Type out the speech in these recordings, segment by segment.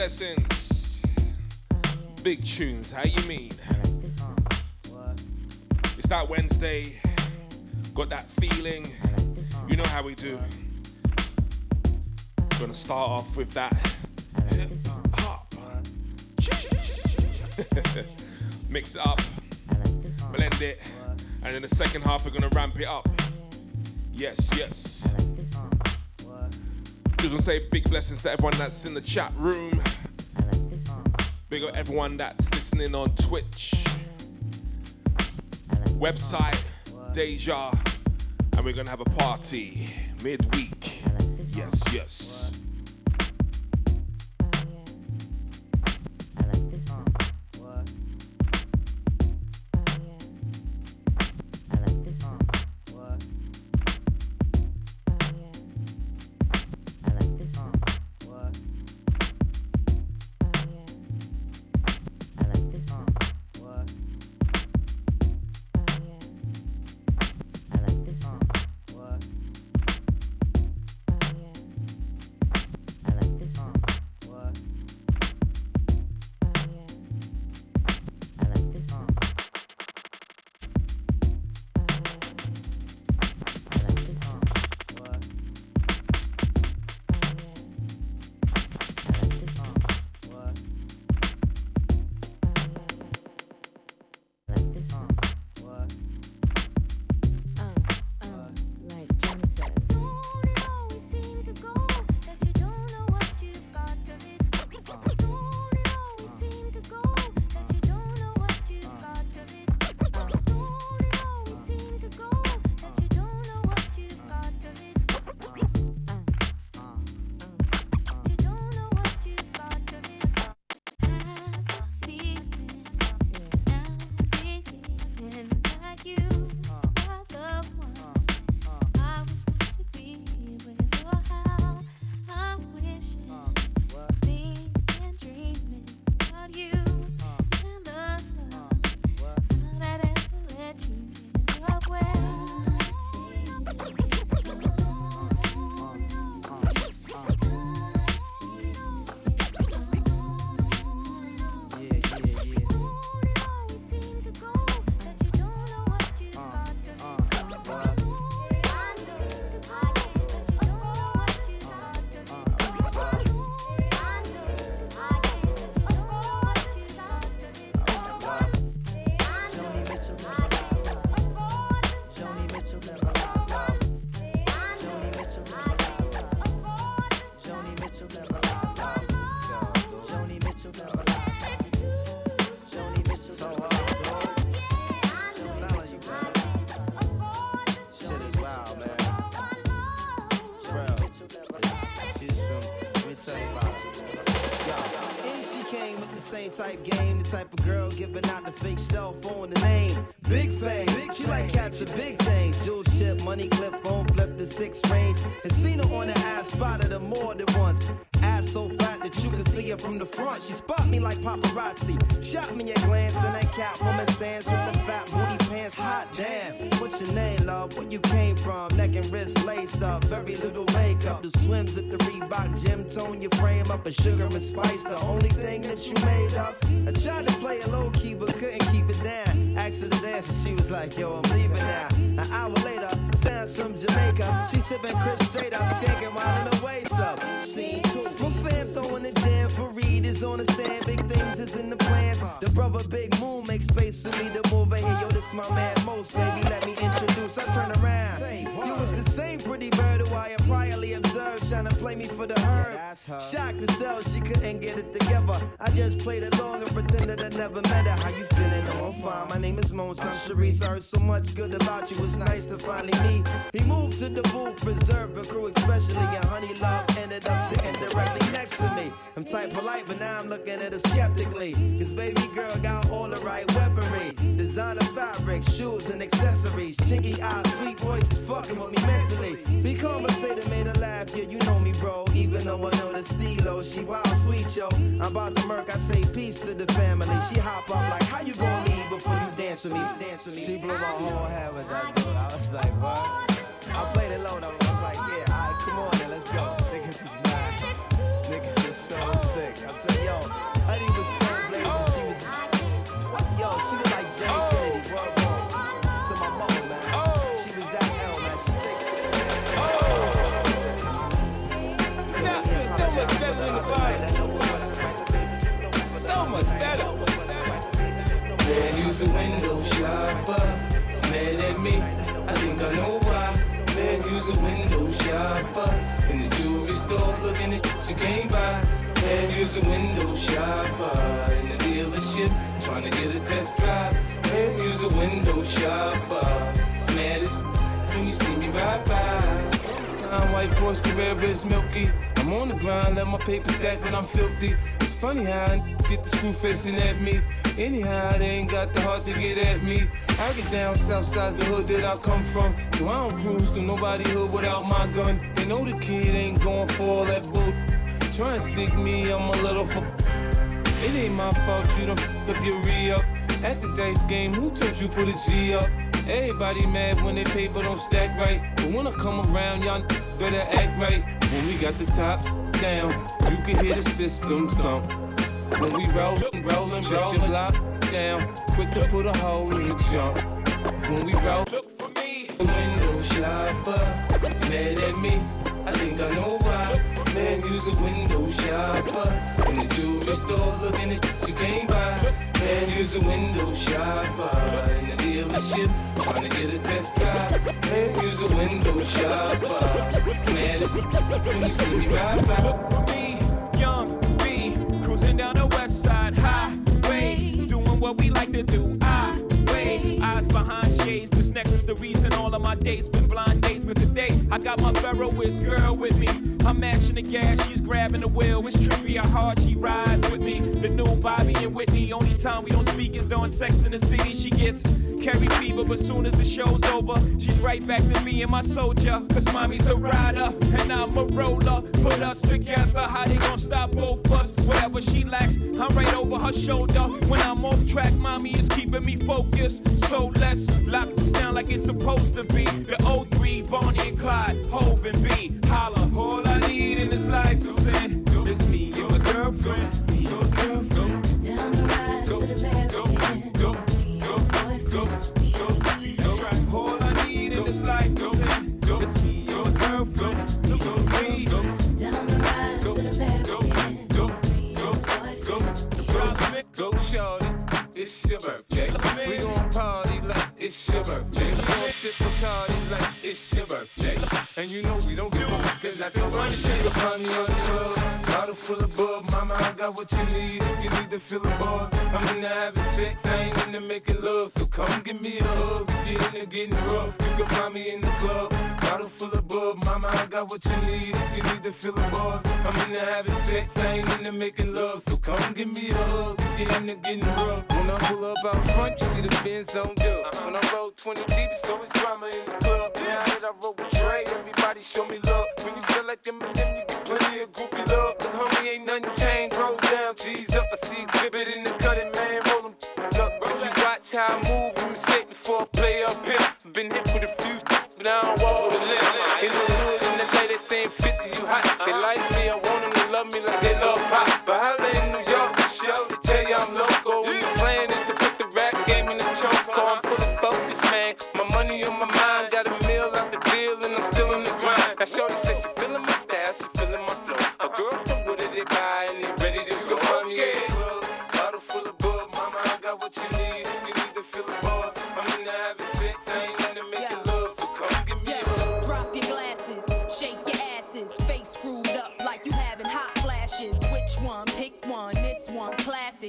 blessings. Big tunes, how you mean? It's that Wednesday. Got that feeling. You know how we do. We're Gonna start off with that. Mix it up, blend it, and in the second half we're gonna ramp it up. Yes, yes. Just want to say big blessings to everyone that's in the chat room big up everyone that's listening on Twitch, website, Deja, and we're gonna have a party midweek. Yes, yes. You can't buy. Man, use a window shopper. In the dealership, trying to get a test drive. Man, use a window shopper. Man, it's when you see me ride by. Time white Porsche Carrera is milky. I'm on the grind, let my paper stack when I'm filthy. It's funny how I get the screw facing at me. Anyhow, they ain't got the heart to get at me. I get down south side the hood that I come from. So I don't cruise to nobody hood without my gun. They know the kid ain't going for all that bull. Try and stick me, I'm a little for. It ain't my fault you done f up your re up. At the dice game, who told you put a G up? Everybody mad when they paper don't stack right. But when I come around, y'all better act right. When we got the tops down, you can hear the system thump. When we rollin', rollin', rollin', block down, quick to put a hole in the jump. When we roll, look for me, window shopper, mad at me. I think I know why. Man, use a window shopper in the jewelry store, looking at shit you can't buy. Man, use a window shopper in the dealership, trying to get a test drive. Man, use a window shopper. Man, it's when you see me ride by. Me, young B, cruising down the west side highway, doing what we like to do. I wait, behind shades. This necklace, the reason all of my dates been blind dates. But today, I got my Ferroist girl with me. I'm mashing the gas, she's grabbing the wheel. It's trippy how hard she rides with me. The new Bobby and Whitney. Only time we don't speak is during sex in the city. She gets Carrie fever, but soon as the show's over, she's right back to me and my soldier. Cause mommy's a rider and I'm a roller. Put us together, how they gon' stop both us? Whatever she lacks, I'm right over her shoulder. When I'm off track, mommy is keeping me focused. So let's lock this down like it's supposed to be. The 03, Bonnie and Clyde, Hove and B. Holla, all I need in this life is sin. It's me and my girlfriend. Me and my girlfriend. Down the ride to the barricade. go, It's me and go, my boyfriend. All I need in this life is sin. It's me and my girlfriend. Me and. Down the ride to the barricade. It's me and my boyfriend. Go shorty, it's your birthday. We gon' party like it's your birthday. We gon' sip Bacardi like it's your birthday. And you know we don't give a fuck, it's not your money. You can find on the club, bottle full of bub. Mama, I got what you need if you need to fill the buzz. I'm into having sex, I ain't into making love. So come give me a hug if you're into getting rough. You can find me in the club, bottle full of bub. Mama, I got what you need if you need to fill the buzz. I'm into having sex, I ain't into making love. So come give me a hug if you're into getting rough. When I pull up out front, you see the Benz on dub. When I roll 20 deep, it's always drama in the club. Now that I roll with Dre, everybody show me love. When you like them them, love. The homie ain't nothing changed, rolls down, G's up. I see Xzibit in the cutting, man, roll them up. You watch how I move, mistake before I play up here. Been hit with a few, but I don't walk with a limp.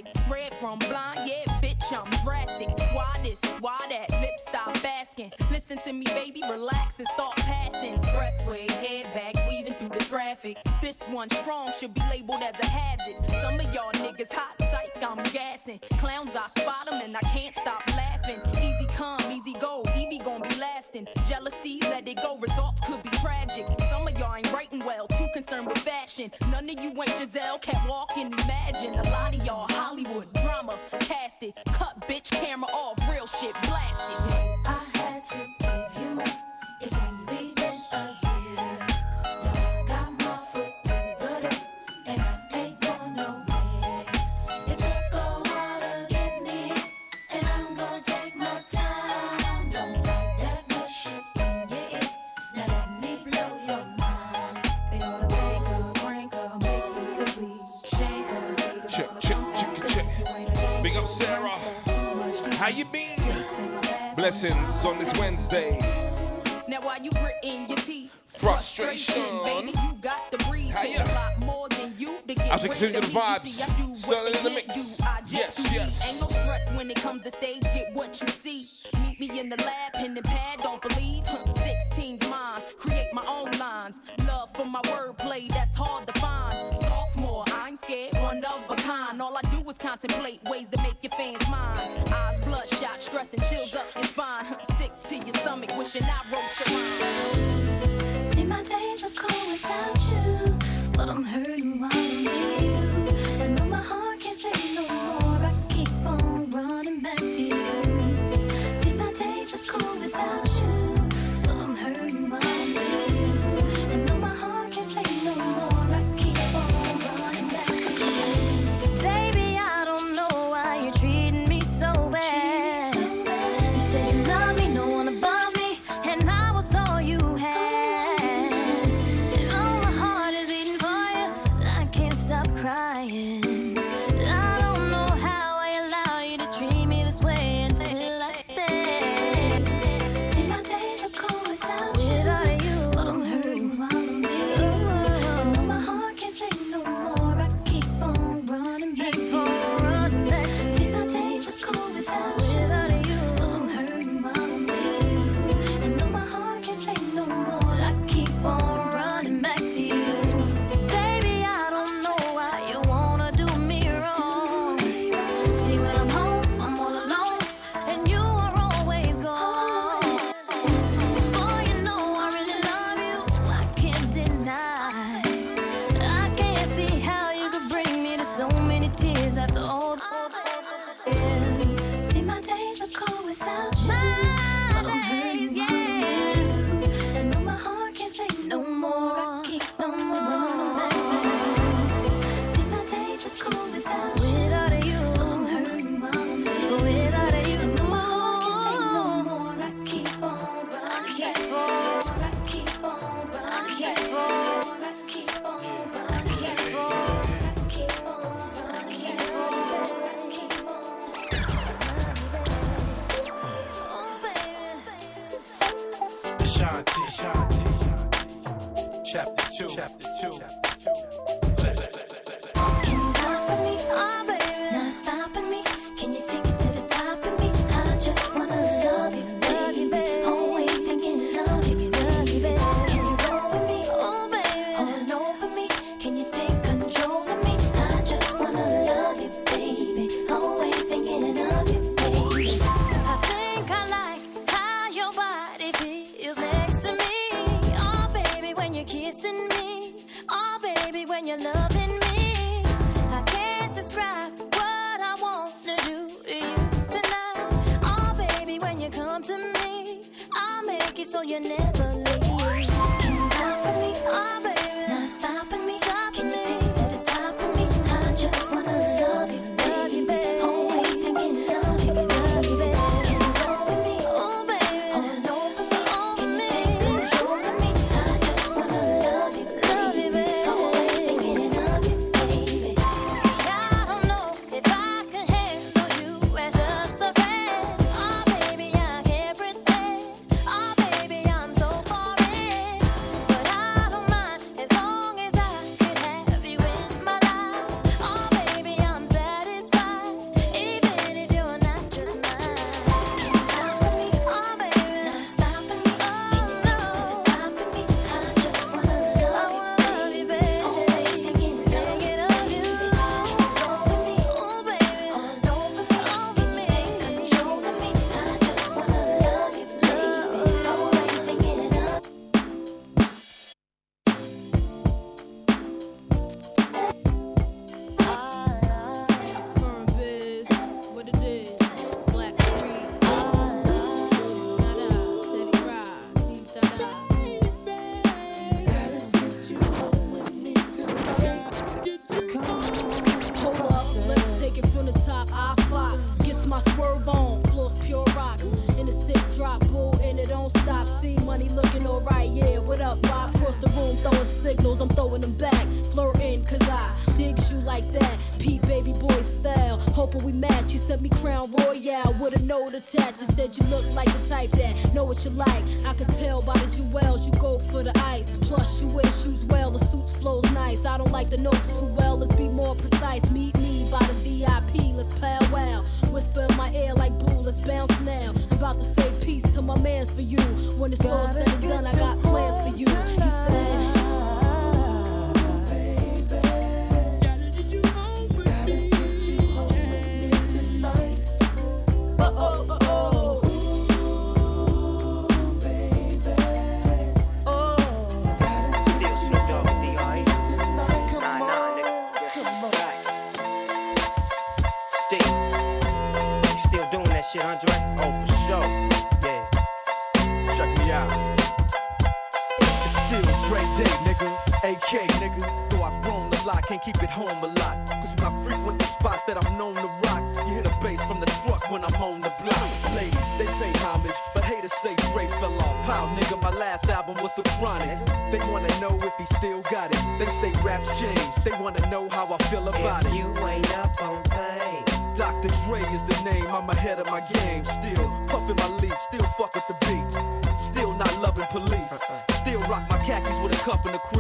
Classic. Red from blind, yeah, bitch, I'm drastic. Why this? Why that? Lip stop asking. Listen to me, baby, relax and start passing. Expressway, head back, weaving through the traffic. This one strong should be labeled as a hazard. Some of y'all niggas hot psych, I'm gassing. Clowns, I spot 'em and I can't stop laughing. Easy come, easy go, Evie gon' be lasting. Jealousy, let it go, results could be tragic. Some of y'all ain't writing well, too fashion. None of you ain't Giselle, can't walk and imagine. A lot of y'all Hollywood drama, cast it. Cut bitch camera off, real shit blasted. I had to Blessings on this Wednesday. Now why you gritting your teeth. Frustration, baby, you got to breathe a lot more than you to get. As we continue the vibes, selling in the mix. Do, yes, yes. Ain't no stress when it comes to stage. Get what you see. Meet me in the lab, pen and pad. Don't believe. 16's mine. Create my own lines. Love for my wordplay. That's hard to find. Sophomore, I ain't scared. One of a kind. All I always contemplate ways to make your fans mine. Eyes bloodshot, stress and chills up your spine. Sick to your stomach, wishing I wrote your mind. See, my days are cold without you, but I'm hurting while I'm here. two. Chapter two.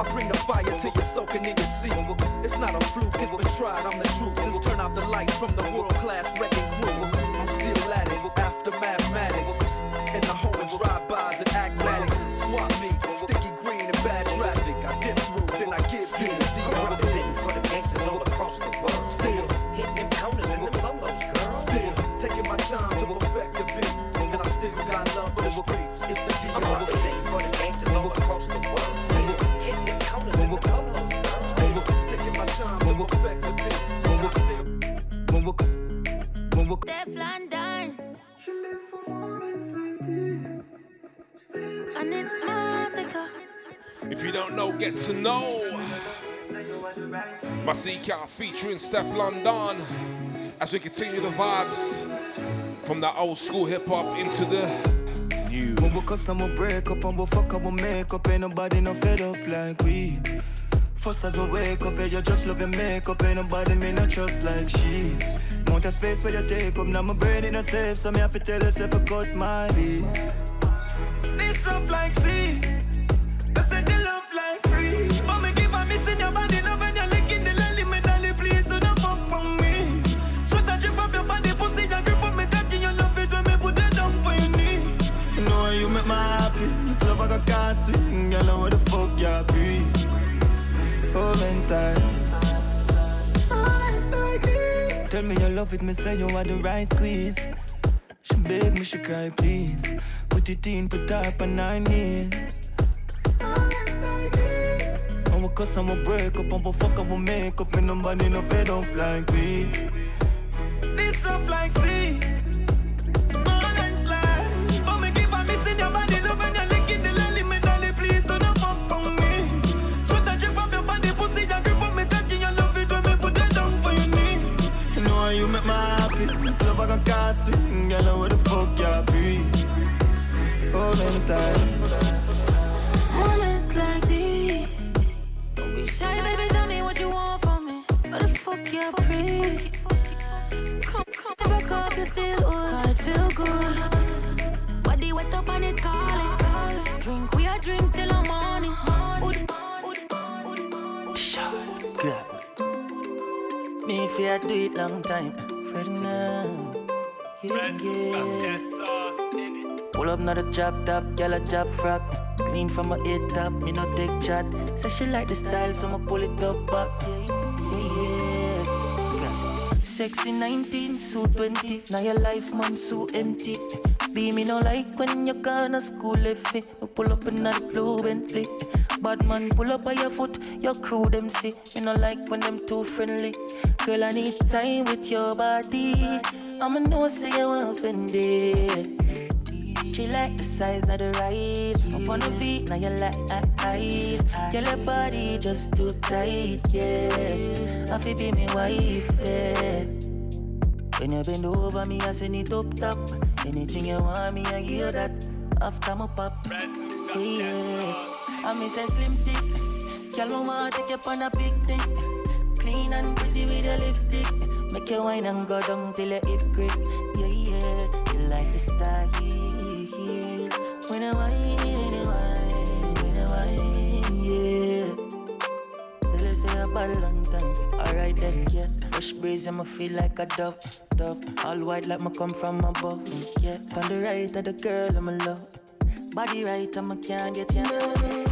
I bring the fire till you're soaking in your seat. It's not a fluke, it's been tried. I'm the truth. Since turn out the lights from the world class Teflon done. And it's massacre. If you don't know, get to know. Masicka featuring Stefflon Don as we continue the vibes from the old school hip hop into the new. When we cuss and we break up and we fuck and we make up Ain't nobody no fed up like we First as we wake up, yeah, you just love your makeup Ain't nobody me no trust like she Amount of space where you take up Now my brain in a safe So me have to tell yourself I cut my beat This rough like sea They say the love like free But me give a miss in your body Love when you're licking the lily Me dolly please do not fuck on me Sweat a drip off your body Pussy you grip on me cocky You love it when me put it down for your knee you know you make my happy. This love I got can't swing. Girl, where the. Tell me you love it, me say you are the right squeeze. She beg me, she cry, please. Put it in, put up on nine knees. Please. And we cuss we break up we fuck we make up. And nobody no fed up like me This rough like sea. This love I got can't swing, girl, know where the fuck you be. Hold inside. Moments like these. Don't be shy, baby. Tell me what you want from me. What the fuck you breathe? Come, come, back up, you still old. I feel good. Body wet up and it calling. Drink, we a drink till the morning. God. Me if you do it long time. Ready now. Yeah, yeah. up, not a job top, girl a job frock. Clean from my head top, me no take chat. Say she like the style, so I'ma pull it up back. Yeah, yeah, yeah. Sexy 19, suit 20. Now your life, man, so empty. Be me no like when you gone to school left me. We pull up in that blue Bentley. Bad man, pull up by your foot, your crew them see. Me no like when them too friendly. Girl, I need time with your body. I'ma know say you offended. She like the size of the ride. Up on the beat, now you like Girl, your body just too tight, yeah. I feel be me wife, yeah. When you bend over me, I send it up top. Anything you want me, I give that. After my pop, yeah. I miss a slim thick. Girl, me want take you on a big thing. Clean and pretty with your lipstick. Make you wine and go down till your hip grip. Yeah, yeah. You like the style. When I wine, when I wine, when I wine, yeah. Tell you say a long time. Alright then, yeah. Fresh breeze, I'ma feel like a dove, dove. All white like me come from above, yeah. On the right of the girl, I'm a love. Body right, I'ma can't get you.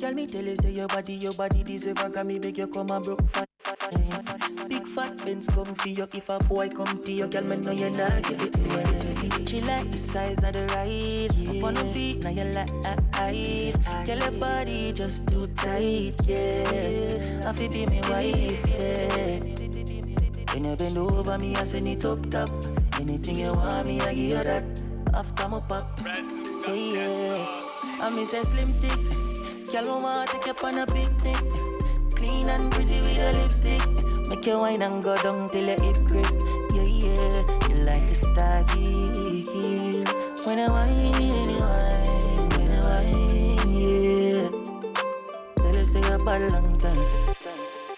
Tell me, tell you say your body, your body deserve a Grammy, beg you come and broke fat. Big fat Benz come for you if a boy come to you, girl, me know you not get it. She like the size of the ride, up on the feet, now you like Girl, your body just too tight, yeah. I feel be me wife, yeah. When you bend over me, I send it up top. Anything you want me, I give you that. After my pop, yeah, yeah. I miss a slim thick. Girl, I want to take you on a big thing. Clean and pretty with your lipstick. Make you wine and go down till your hip grip. Yeah, yeah. You like the style. When I wine, when I wine, when I wine, yeah. Tell you say a bad long time.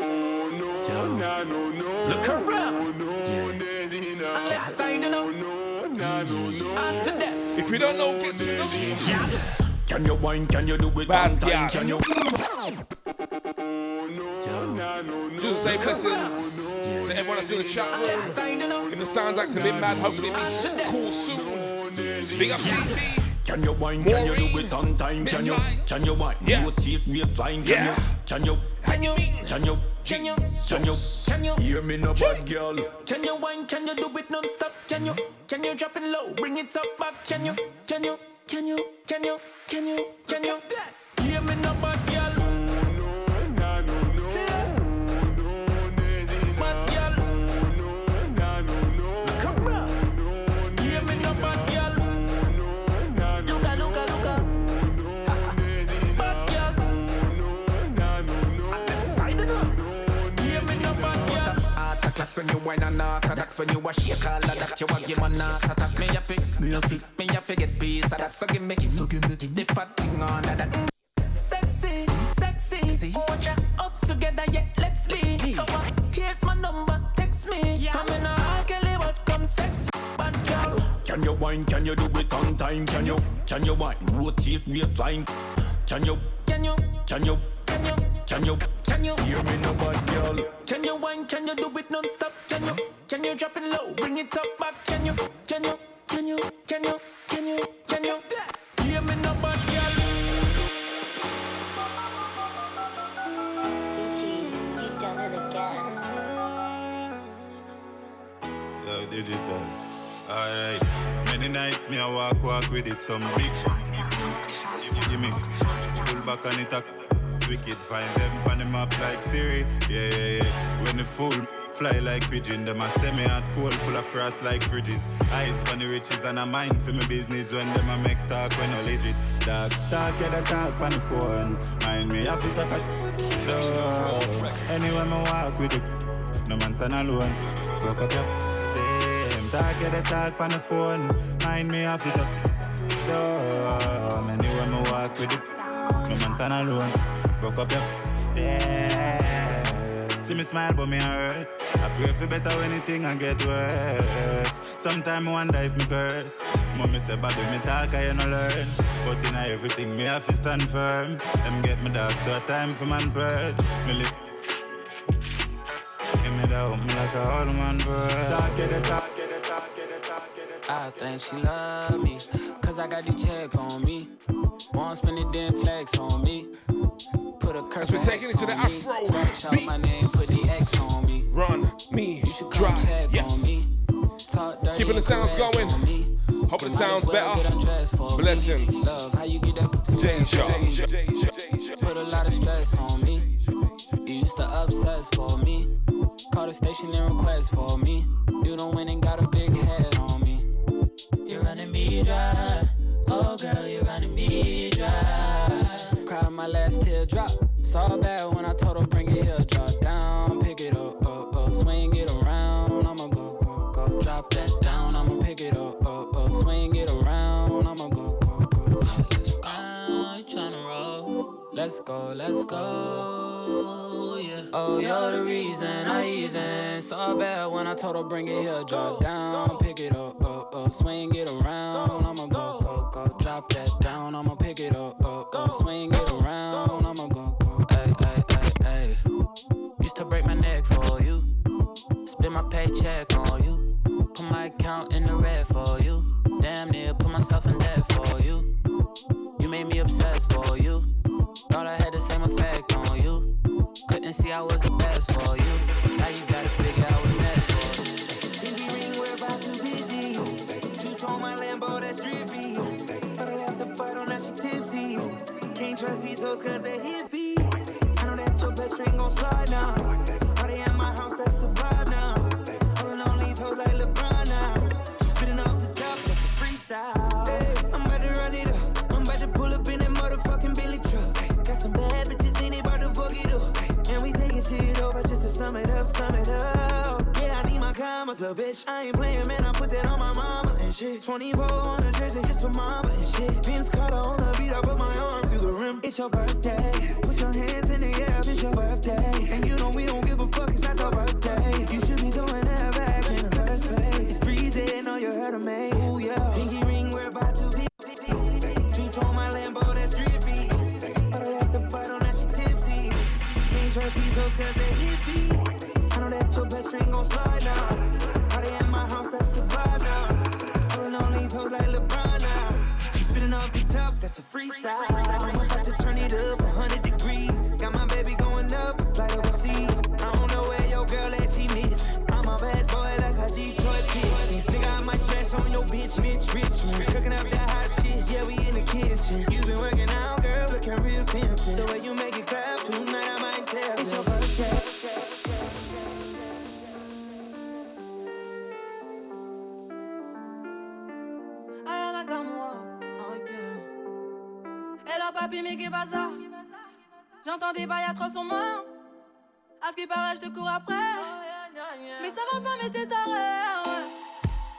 Oh, no, no, no, no. Look oh, around. No, no, no, Left side, you know. no, no, no, no. On to death. If you don't know, get to know. Yeah. Can you wine? Can you do it Bad on time? girl. Can you? Just say blessings to everyone that's in the chat room. Side, you know. If the sounds acts a bit mad, hopefully it be cool soon. Big up TV. Can you wine? Can you do it on time? Can you? Can you wine? Yes. Rotate waistline. Can Yeah. you? Can you? Can you? Can you? Can you? Can you? Can you? Hear me, no bad girl. Can you wine? Can you do it non-stop? Can you? Can you drop it low? Bring it up back? Can you? Can you? Can you? Can you? Can you? Can you? Hear me no Heart attack when you wine and orthodox When you a shake all of that You a give man heart attack Me a fi, me a fi, me a fi get piece of that So give me, so give me the fat thing on that Sexy, sexy. Watch us together, yeah, let's be. Come on, here's my number, text me. I'm in a R. Kelly, what come sex, bad girl. Can you wine, can you do it on time? Can you, can you wine, rotate waistline? Can you, Can you, can you, can you, can you can you, Hear me no bad girl can you wine? Can you do it non-stop? Can you, can you drop it low? Bring it up back. Can you, can you, can you, can you, can you, can you? Hear me no bad girl. Gucci, you done it again. Yo, digital. Alright. Many nights me I walk, walk with it, some big shit. Give me pull back on it, up. Wicked. Find them on the map like Siri. Yeah, yeah, yeah. When the fool fly like pigeon, them a semi hot cold full of frost like fridges. Eyes on the riches and a mind for me business when them a make talk when no legit. Dog talk, yeah, the talk on the phone. Mind me, I talk a door. Anywhere me walk with it, no man stand alone. Broke up your them talk, yeah, the talk on the phone. Mind me, I feel talk door. Anywhere me walk with it, no man stand alone. Broke up your yeah. See me smile, but me hurt. I pray for better when anything and get worse. Sometimes I wonder if me curse. Mommy say, Bobby, me talk, I no learn. But in everything, me have to stand firm. Them get me dark, so time for man purge. Me live. Give me that me like a old man bird. Talk, get it, talk, get it, talk, get it, talk, get it. I think she love me, cause I got the check on me. Won't spend it, then flex on me. Put a curse As we're taking it to the Afro Scratch my name, put the X on me. Run me You should come check Yes. on me. Talk dirty Keeping the sounds going. Hope it sounds better. get undressed me. Blessings. Love, how you get up to Deja. Put a lot of stress on me. You used to obsess for me. Call the station and request for me. You don't win and got a big head on me. You're running me dry. Oh girl, you're running me dry. My last teardrop. Saw bad when I told her bring it here. Drop down, pick it up, up, up. Swing it around. I'ma go, go, go. Drop that down. I'ma pick it up, up, up. Swing it around. I'ma go, go, go. Yeah, let's go. You tryna roll? Let's go, let's go. Yeah. Oh, you're the reason I even saw bad when I told her bring it here. Drop down, pick it up, up, up. Swing it around. I'ma go, go, go. Drop that down. I'ma pick it up, up, up. Swing it Spend my paycheck on you. Put my account in the red for you. Damn near put myself in debt for you. You made me obsessed for you. Thought I had the same effect on you. Couldn't see I was the best for you. Now you gotta figure out what's next for you. Pinky ring, we're about to be deep. Two-tone my Lambo, that's drippy. But I left the bottle, now she tipsy. Can't trust these hoes cause they hippie. I know that your best friend gon' slide now. That's a now. Pulling on these hoes like LeBron now. She spitting off the top, that's a freestyle. Hey, I'm about to run it up. I'm about to pull up in that motherfucking Billy truck. Got some bad bitches in it, about to fuck it up. And we taking shit over just to sum it up, sum it up. Yeah, I need my commas, little bitch. I ain't playing, man. I put that on my mama and shit. 24 on the jersey just for mama and shit. Vince Carter on the beat, I put my arm through the rim. It's your birthday. Put your hands in the air, it's your birthday. And you know we don't give a fuck, it's not your birthday. You should be doing that back in the first place. It's breezy, know you heard of me. Ooh, yeah. Pinky ring, we're about to be. Two-tone my Lambo, that's drippy. But I left the on that she tipsy. Can't trust these hoes cause they hippie. I know that your best friend gon' slide now. Party at my house, that's vibe now. Hoes like LeBron now. She spitting off the top, that's a freestyle. I'm about to turn it up 100 degrees. Got my baby going up, fly overseas. I don't know where your girl at, she miss. I'm a bad boy like a Detroit Pistons. Nigga, I might smash on your bitch, Mitch Richmond. Cooking up that hot shit, yeah, we J'entends des bails atroces en main. À ce qui paraît, je te cours après. Mais ça va pas, mais t'es taré.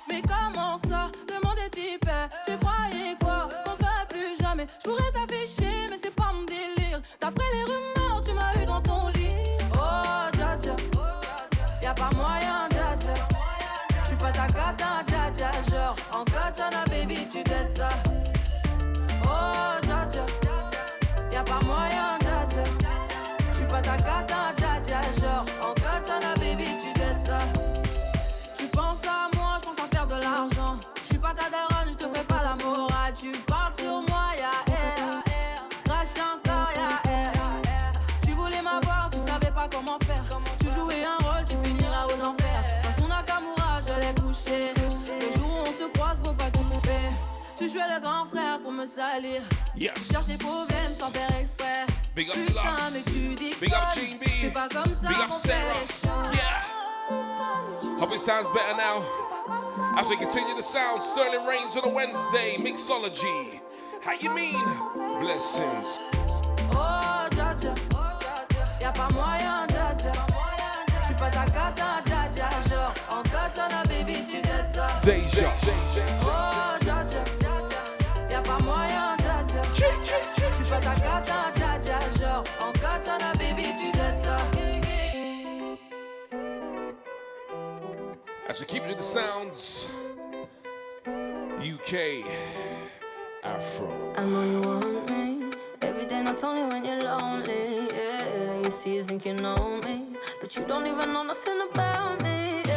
Mais comment ça? Le monde est hyper. Tu croyais quoi? Qu'on se plus jamais. Je pourrais t'afficher, mais c'est pas mon délire. D'après les rumeurs, tu m'as eu dans ton lit. Oh, dja dja. Y'a pas moyen, dja dja. J'suis pas ta cata, dja dja. Genre, en katana, baby, tu t'aides ça. Tu jouais le grand frère pour me salir. Yes. Tu cherches des problèmes sans faire exprès. Big up Putain, mais tu dis Big up B. C'est pas comme ça Big up qu'on fait Sarah. les choses. Hope it sounds better now. As we continue the sound, Sterling Reigns on a Wednesday, Mixology. How you mean? Blessings. Oh, dja. Y'a pas moyen, dja. J'suis pas ta cata, dja. Genre, en katana, baby, tu t'aides ça. Deja. Oh, J'suis pas ta cata, dja dja. Genre, en katana, baby, tu t'aides ça. As we keep it to the sounds, UK Afro. I know you want me every day, not only when you're lonely. Yeah, you see, you think you know me, but you don't even know nothing about me. Yeah,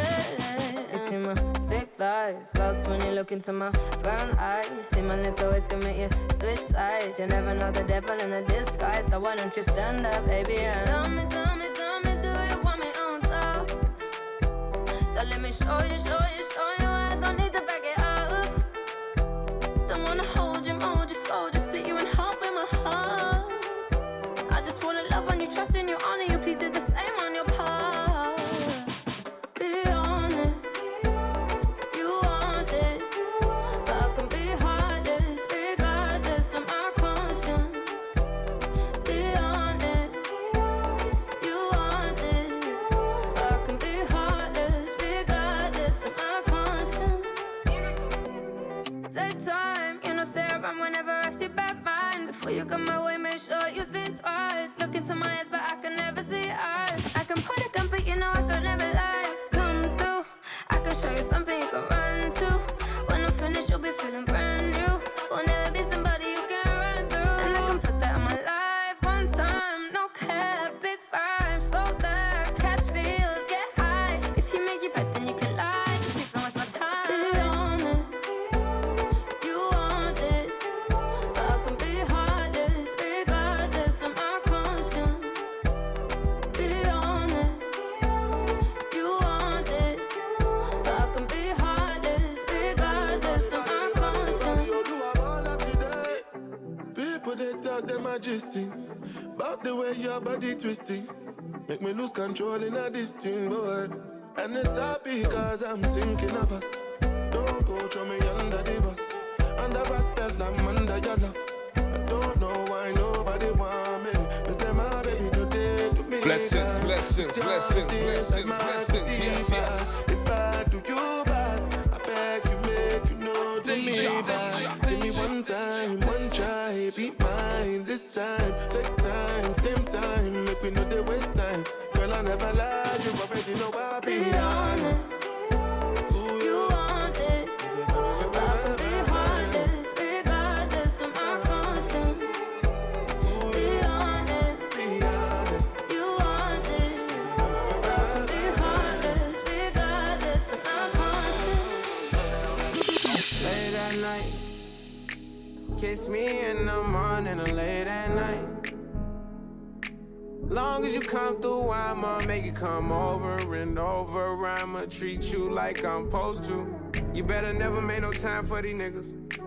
thighs. Lost when you look into my brown eyes. See my little ways can make you switch sides. You never know the devil in a disguise. So why don't you stand up, baby? And tell me, tell me, tell me, do you want me on top? So let me show you, show you, show you. I don't need to back it up. Don't wanna hold you, mold you, slow, just split you in half with my heart. I just wanna love on you, trust in you, honor you. You come my way, make sure you think twice. Look into my eyes, but I can never see eyes. I can point a gun, but you know I could never lie. They talk them majesty about the way your body twisting. Make me lose control in a thing, boy. And it's happy cause I'm thinking of us. Don't go throw me under the bus. Under respect, I'm under your love. I don't know why nobody want me. Me say my baby today to me. Blessings, blessings, blessings, blessings, blessings. Yes, yes. If I do you me deja, Give me one time, one try, be mine this time. Take time, same time, make we know they waste time. Girl, I never lie, you already know I Be honest, Kiss me in the morning or late at night. Long as you come through, I'ma make you come over and over. I'ma treat you like I'm supposed to. You better never make no time for these niggas.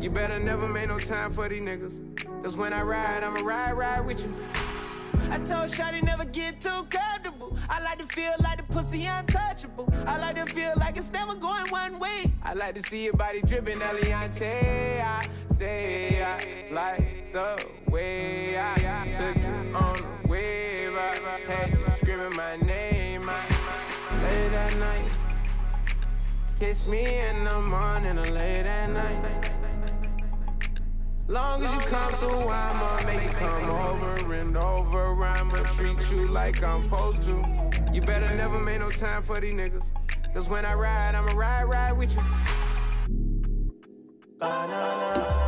You better never make no time for these niggas. Cause when I ride, I'ma ride, ride with you. I told Shotty never get too comfortable. I like to feel like the pussy untouchable. I like to feel like it's never going one way. I like to see your body dripping, Eliante. I say I like the way I took you on the wave. I had you screaming my name. I, late at night. Kiss me in the morning or late at night. Long as you come through, I'ma make you come over and over. I'ma treat you like I'm supposed to. You better never make no time for these niggas. Cause when I ride, I'ma ride, ride with you. Banana.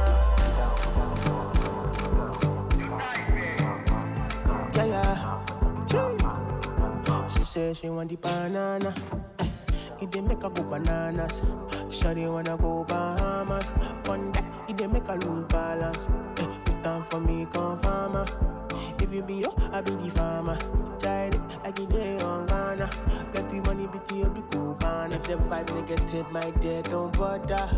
Yeah, yeah. She say she want the banana. It dey make her go bananas. Shawty wanna go Bahamas. One that it dey make her lose balance. Eh, Put for me, come farmer. If you be yo, I be the farmer. Tried it like it day on Ghana. Plenty bitty, you be cool, man. If the vibe negative, my dear, don't bother.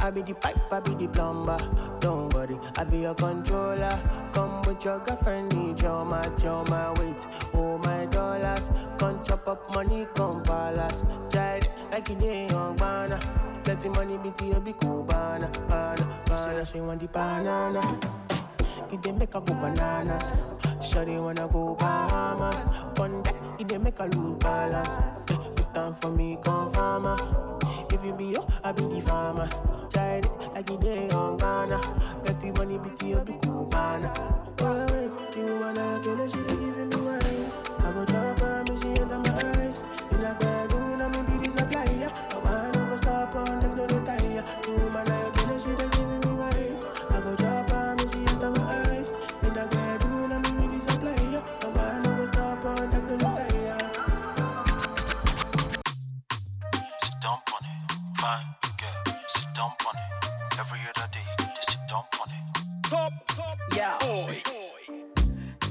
I be the pipe, I be the plumber. Don't worry, I be your controller. Come with your girlfriend, need your match, your my weight, oh my dollars. Come chop up money, come palace. Tried like you did on banana. Plenty money, BT, you be cool, banana, banana. She want the banana. It dey make her go bananas. Shawty wanna go Bahamas. One that it dey make her lose balance. Eh, Put time for me, come farmer. If you be yo, I be the farmer. Tried it like it dey on Ghana. Plenty money, BT, you be cool, banana. Oh, wait, you wanna kill her, she dey giving me wine. I go drop her, me she enter my eyes. In a bedroom,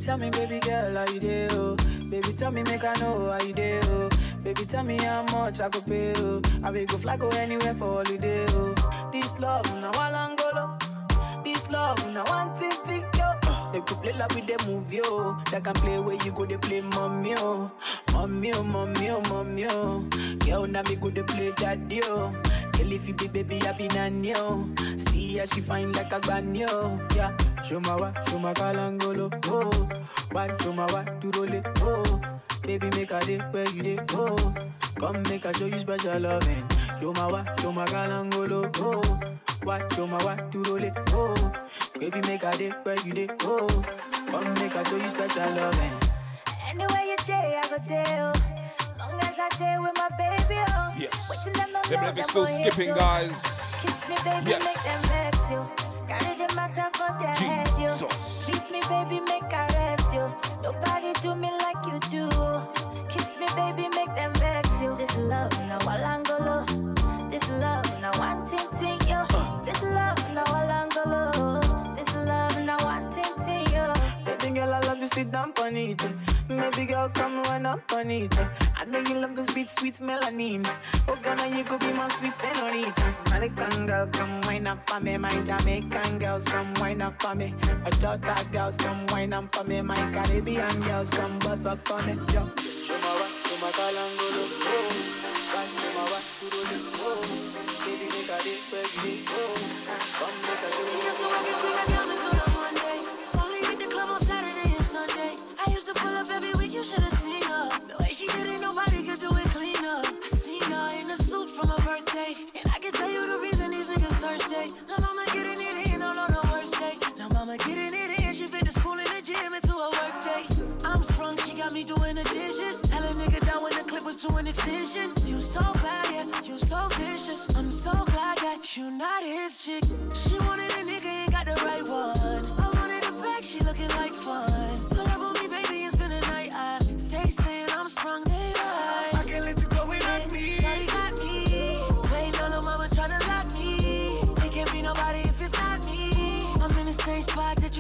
Tell me, baby girl, how you dey, oh? Baby, tell me, make I know how you dey, oh? Baby, tell me how much I could pay, oh? I will go fly, go anywhere for holiday, oh? This love, now one angolo. This love, now thing, yo. They could play like with the movie, oh. They can play where you go, they play mommy, oh. Mommy, oh, mommy, oh, mommy, oh. Girl, now me go, they play daddy, oh. Girl, if you be baby, I be nanny, oh. See how she fine like a granny, oh. Yeah. Show my wa, show my kalangolo, oh. Why, show my wa, to roll it, oh. Baby, make a day where you day, oh. Come make I show you special loving. Show my wa, show my kalangolo, oh. Why, show my wa, to roll it, oh. Baby, make a day where you day, oh. Come make I show you special loving. Anywhere you day, I go there. oh. Long as I day with my baby, oh. Yes. Waiting them no Them know let me them still skipping, guys. Kiss me, baby, Yes. make them vex you. Carry the matter for their head, you. Kiss me, baby, make I rest you. Nobody do me like you do. Kiss me, baby, make them vex you. This love, now Walangolo. This love, now one ting ting, you, sit down on it. Maybe girl, come run up on it. I know you love this beat, sweet melanin. Oh, Ghana, you could be my sweet senorita. American girl, come wine up for me. My Jamaican girls, come wine up for me. My daughter girls, come wine up for me. My Caribbean girls, come bust up for me. Yo, show my wa, show my kalangolo. Oh, Why, show my wa, turole. Oh, baby, make a day, baby, oh. Come make a She day. used to work until the from her birthday. And I can tell you the reason these niggas thirsty. La mama getting it in all on her worst day. La mama getting it in, she fit the school and the gym into a work day. I'm sprung, she got me doing the dishes. Hella nigga down when the clip was to an extension. You so bad, yeah, you so vicious. I'm so glad that you not his chick. She wanted a nigga, ain't got the right one. I wanted a bag, she looking like fun.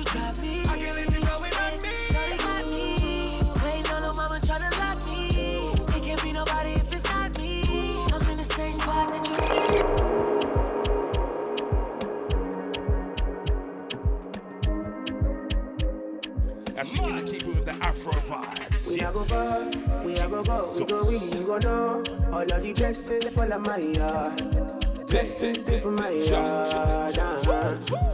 Spot that you dropped me. I can't let you go without me. Shawty got me. Waiting on mama tryna lock me. It can't be nobody if it's not me. I'm in the same spot that you. As we need to keep it with the Afro vibes. We a go Yes. go, we a go go, we go win, we go know. All of the blessings fall on my. Blessings dey for my yard.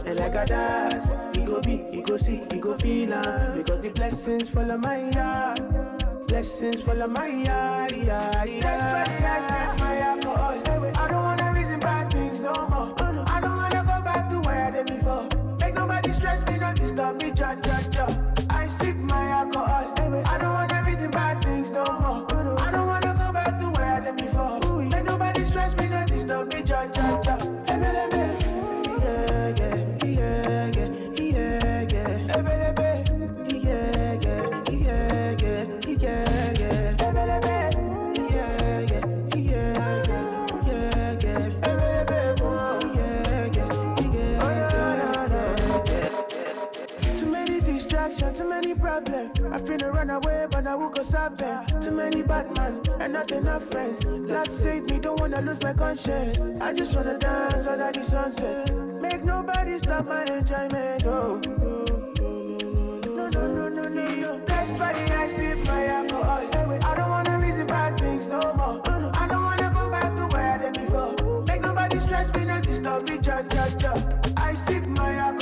And like I dad, he go be, he go see, he go feel am. Because the blessings fall on my yard. Blessings fall on my yard, yard, yard. That's why I step my alcohol. I don't wanna reason bad things no more. Oh, no. I don't wanna go back to where I did before. Make nobody stress me, not disturb me, cha cha cha. I sip my alcohol. I don't wanna I but have been. Too many bad men and not enough friends. Love save me, don't wanna lose my conscience. I just wanna dance under the sunset. Make nobody stop my enjoyment. Oh. No, no, no, no, no, no. That's why I sip my alcohol. Anyway, I don't wanna reason bad things no more. Oh, no. I don't wanna go back to where I did before. Make nobody stress me, not. I sip my alcohol.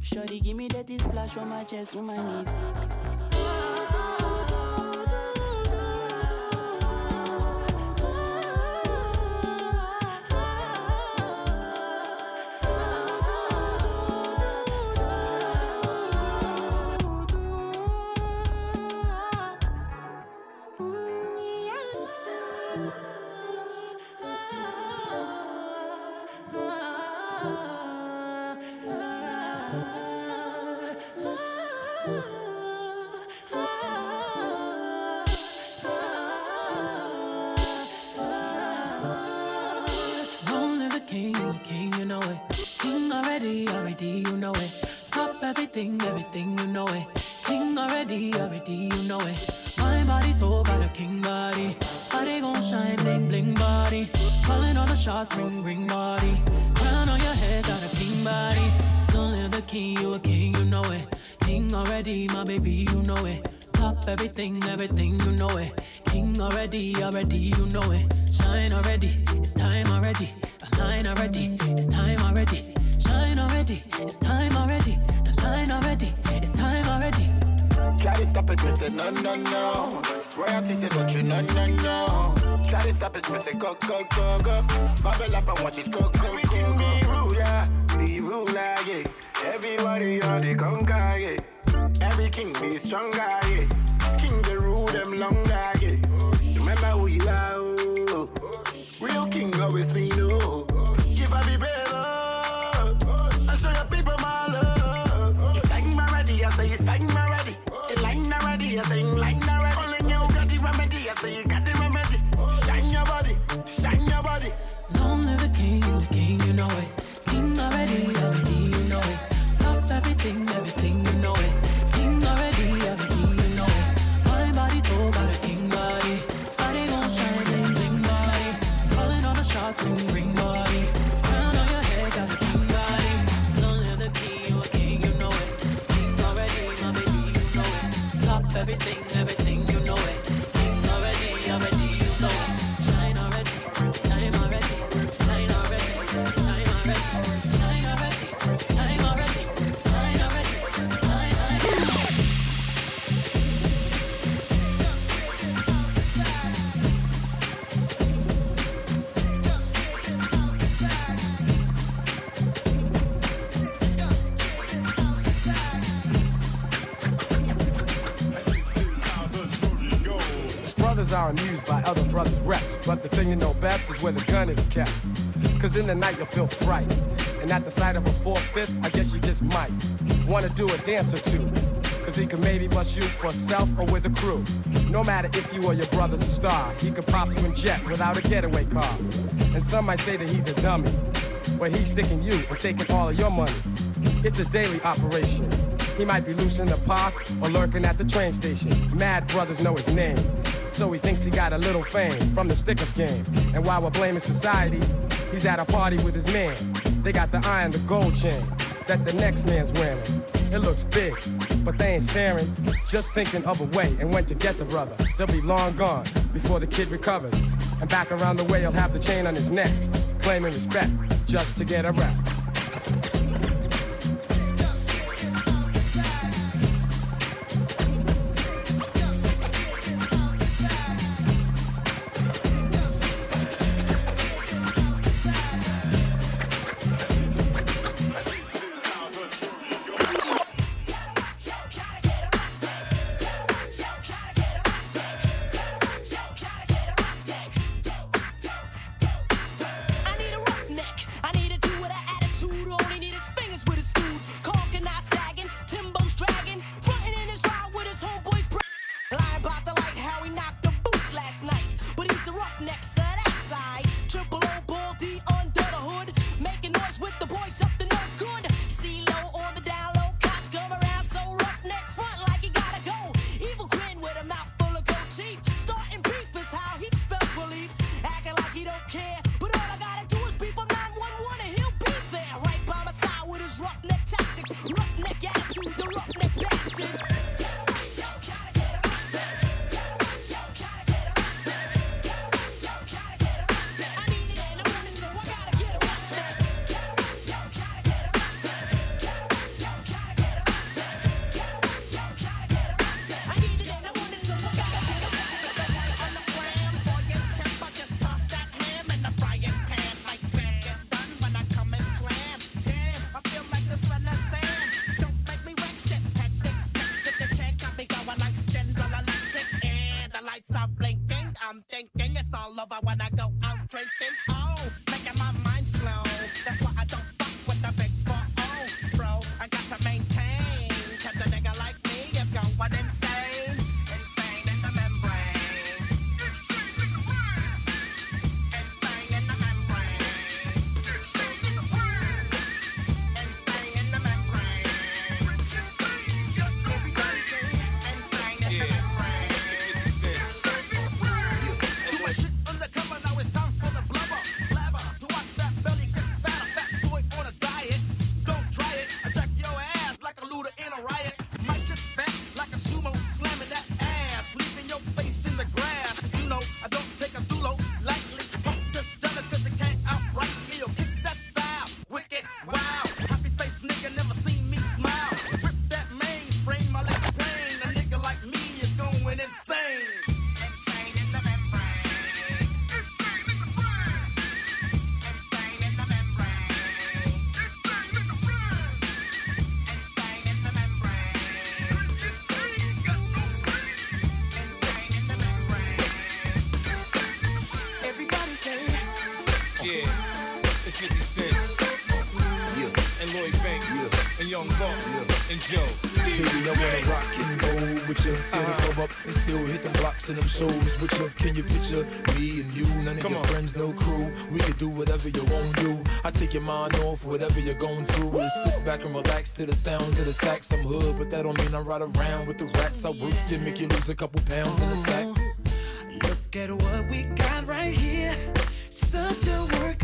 Shorty give me that splash from my chest to my knees. King be stronger, yeah. King the rule them longer, gun is kept. Cause in the night you'll feel fright. And at the sight of a four-fifth, I guess you just might wanna do a dance or two. Cause he could maybe bust you for self or with a crew. No matter if you or your brother's a star, he could prop you in jet without a getaway car. And some might say that he's a dummy, but he's sticking you and taking all of your money. It's a daily operation. He might be loose in the park or lurking at the train station. Mad brothers know his name. So he thinks he got a little fame from the stick up game. And while we're blaming society, he's at a party with his man. They got the eye iron, the gold chain. that the next man's wearing. It looks big, but they ain't staring, just thinking of a way and when to get the brother. They'll be long gone before the kid recovers. And back around the way, he'll have the chain on his neck, claiming respect just to get a rep. I'm thinking it's all over when I go out drinking. Hit them blocks and them shows with you. Can you picture me and you? None of Come your on. friends, no crew. We could do whatever you want to do. I take your mind off whatever you're going through. And sit back and relax to the sound of the sax. I'm hood, but that don't mean I ride around with the rats. I work you, make you lose a couple pounds in the sack. Look at what we got right here. Such a work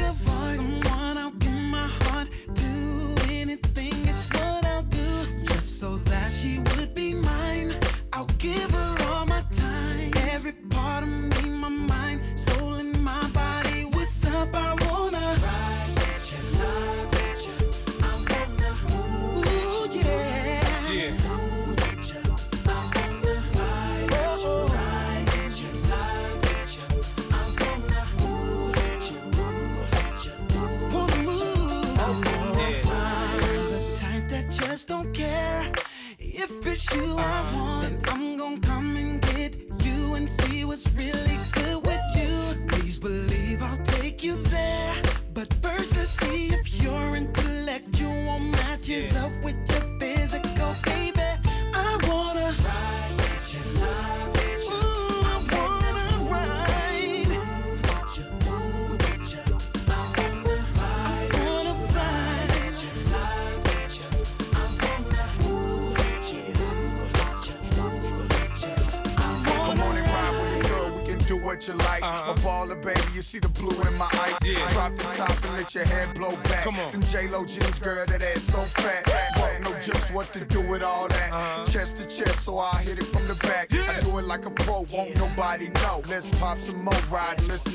see the blue in my eyes. Yeah. Drop the top and let your head blow back. Come on. Them J-Lo jeans, girl, that ass so fat. Don't know just what to do with all that. Uh-huh. Chest to chest, so I hit it from the back. Yeah. I do it like a pro, won't nobody know. Let's pop some more, ride, listen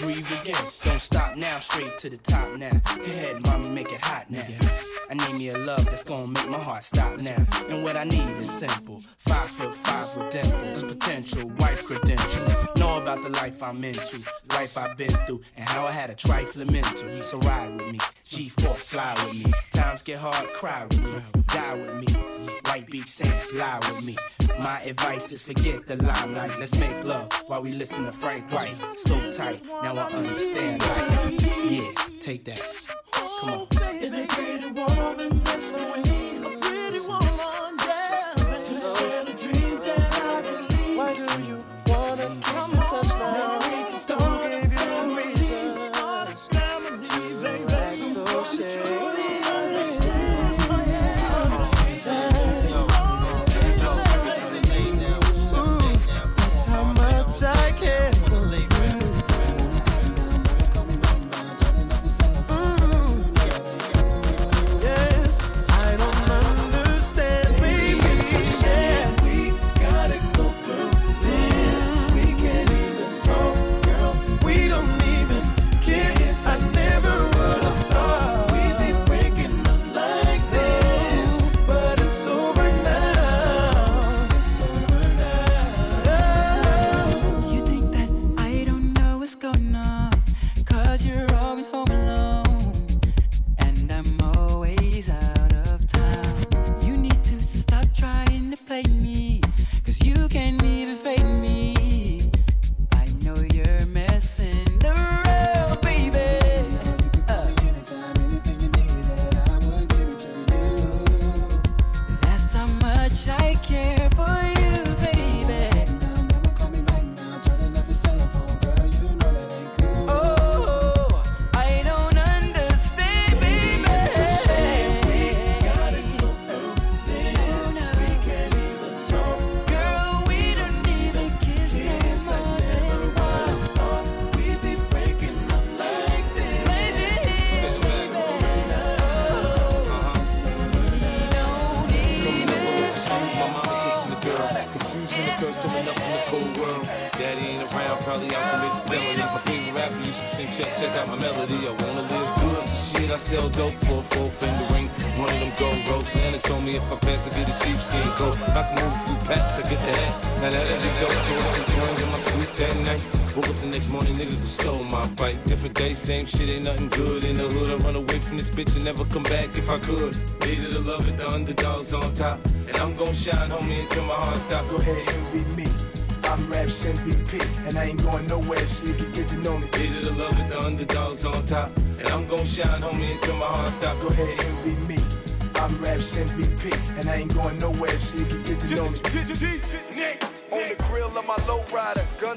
breathe again. Don't stop now, straight to the top now. Go ahead, mommy, make it hot now. I need me a love that's gonna make my heart stop now. And what I need is simple. Five foot five with dimples, potential wife credentials. Know about the life I'm into, life I've been through, and how I had a trifling mental. So ride with me, G4 fly with me. Times get hard, cry with me, die with me. White beach sands, lie with me. My advice is forget the limelight. Let's make love while we listen to Frank White.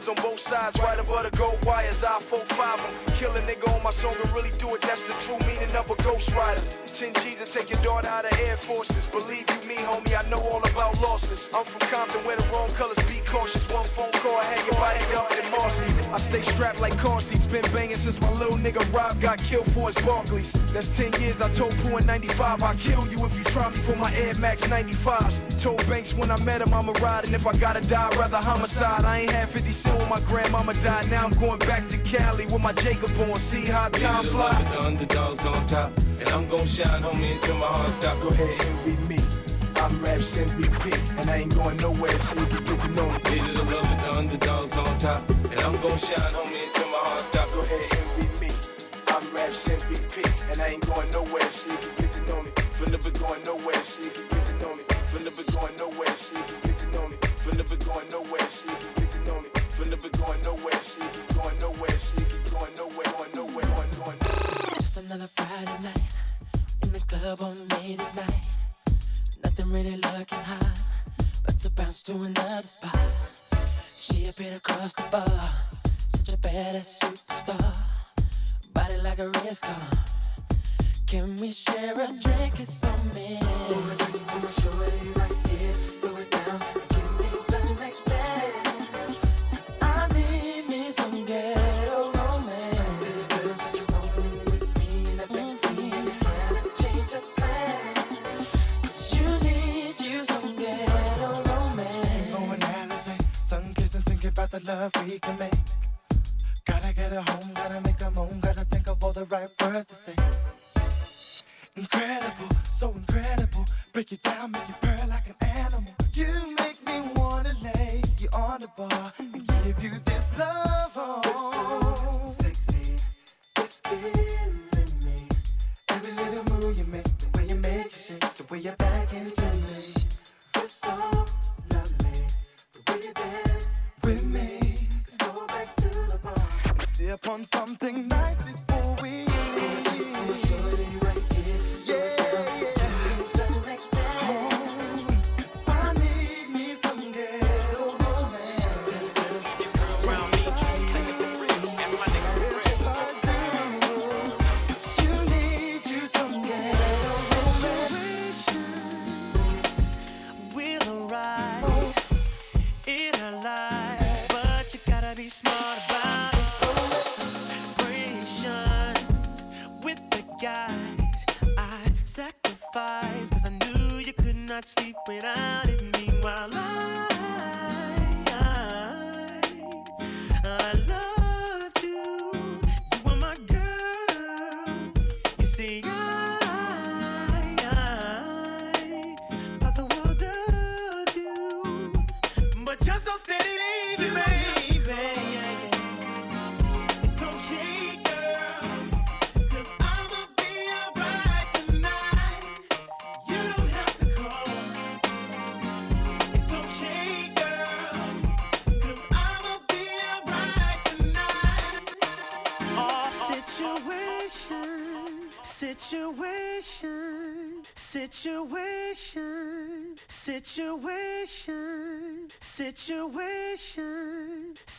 Guns on both sides, right above the gold wires. I 4 5 em. Kill a nigga on my song and really do it. That's the true meaning of a ghost rider. 10 G's to take your daughter out of Air Forces. Believe you me, homie, I know all about losses. I'm from Compton where the wrong colors be cautious. One phone call, had your body in Marcy. I stay strapped like car seats, been banging since my little nigga Rob got killed for his Barkleys. That's 10 years, I told Pooh in 95, I'll kill you if you try me for my Air Max 95s. Told Banks when I met him, I'ma ride, and if I gotta die, I'd rather homicide. I ain't had 50 cent when my grandmama died, now I'm going back to Cali with my Jacob on. See how time fly. the underdogs on top. And I'm gon' shine, homie, until my heart stop. Go ahead, envy me. I'm Raps MVP, and I ain't going nowhere, so you can get to know me. Needed to love it, the underdogs on top. And I'm gon' shine, homie, until my heart stop. Go ahead, envy me. I'm Raps MVP, and I ain't going nowhere, so you can get to know me. From never going nowhere, so you can get to know me. From never going nowhere, so you can get to know me. From never going nowhere, so you can get to know me. From never going nowhere, so you can going nowhere, so you can going nowhere, going nowhere, going, going. Just another Friday night in the club on ladies' night. Nothing really looking hot, but to bounce to another spot. She appeared across the bar, such a badass superstar. Body like a race car. Can we share a drink? It's on me.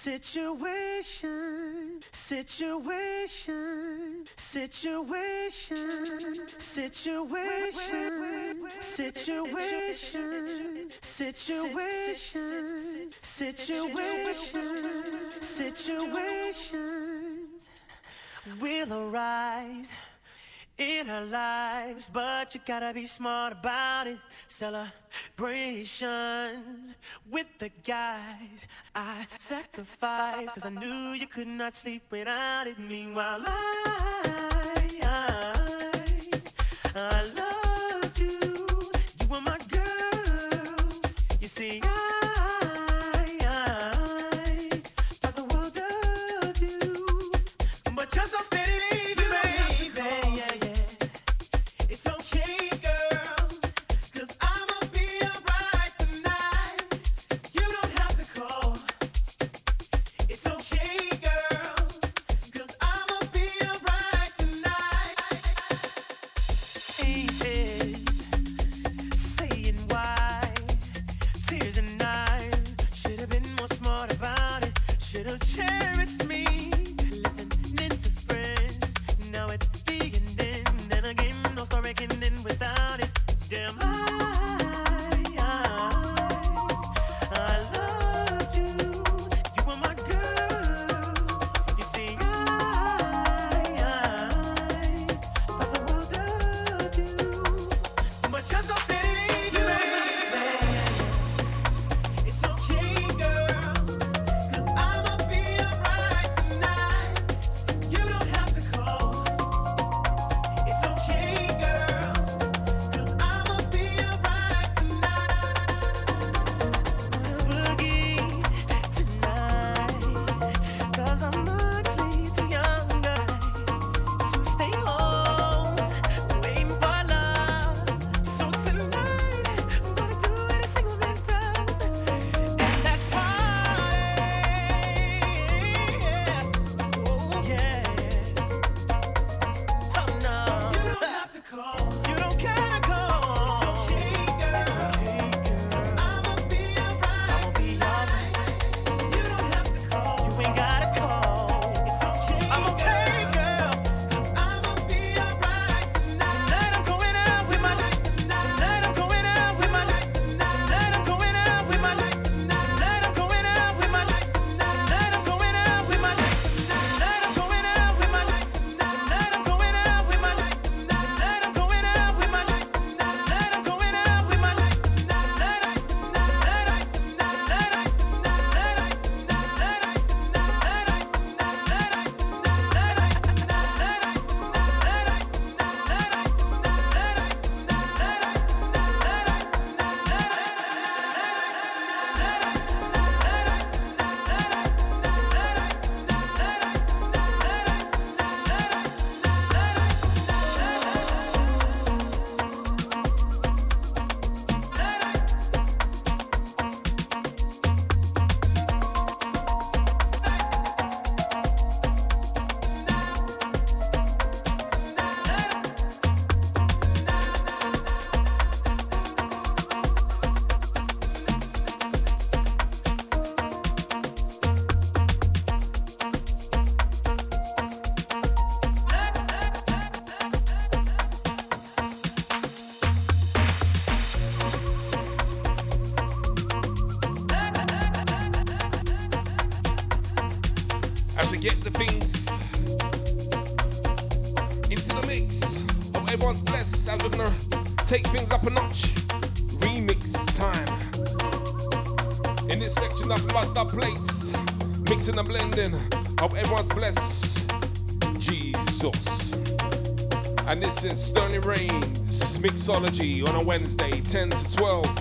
Situation, situation, situation, situation, situation, situation, situation, situations will arise in our lives, but you gotta be smart about it. Celebrations with the guys I sacrificed, cause I knew you could not sleep without it. Meanwhile, I, I, I love. them. Mixology on a Wednesday, 10 to 12.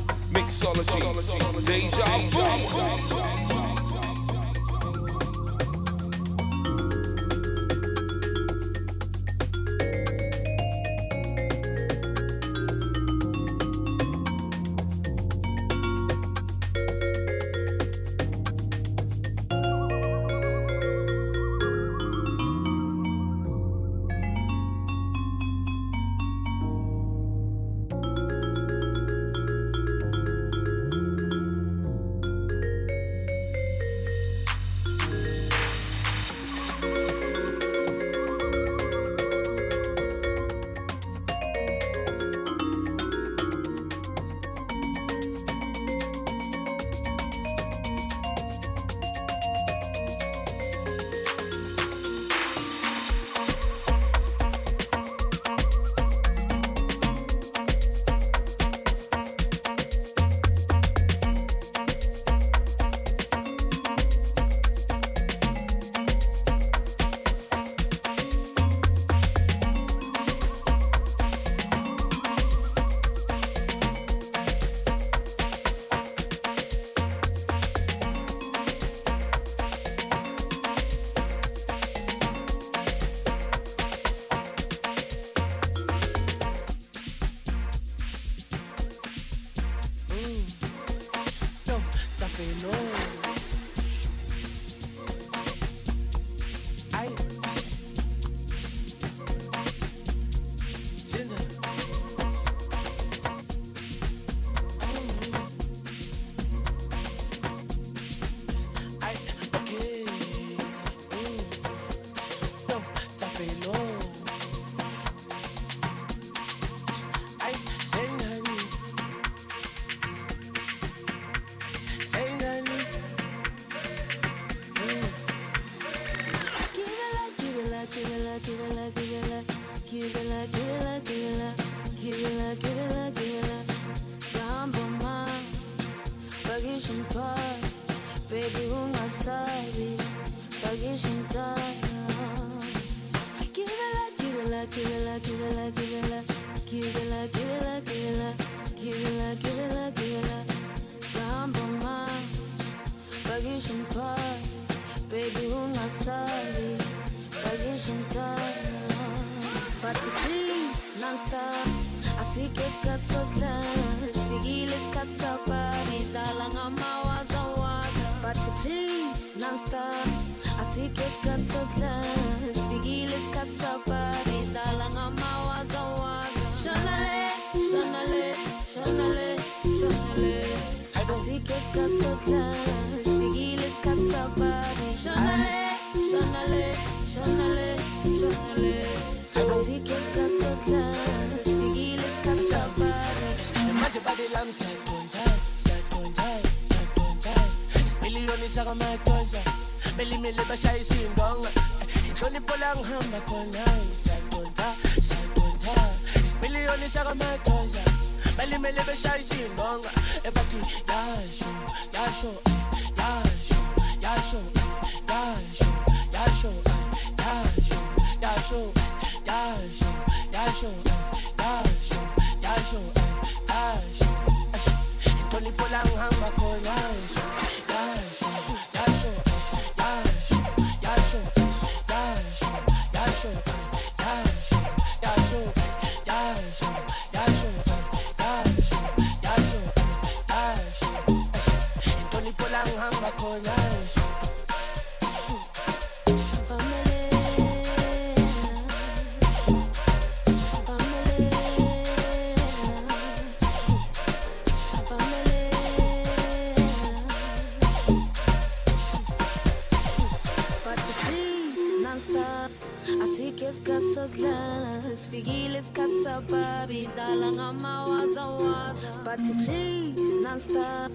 But please, non-stop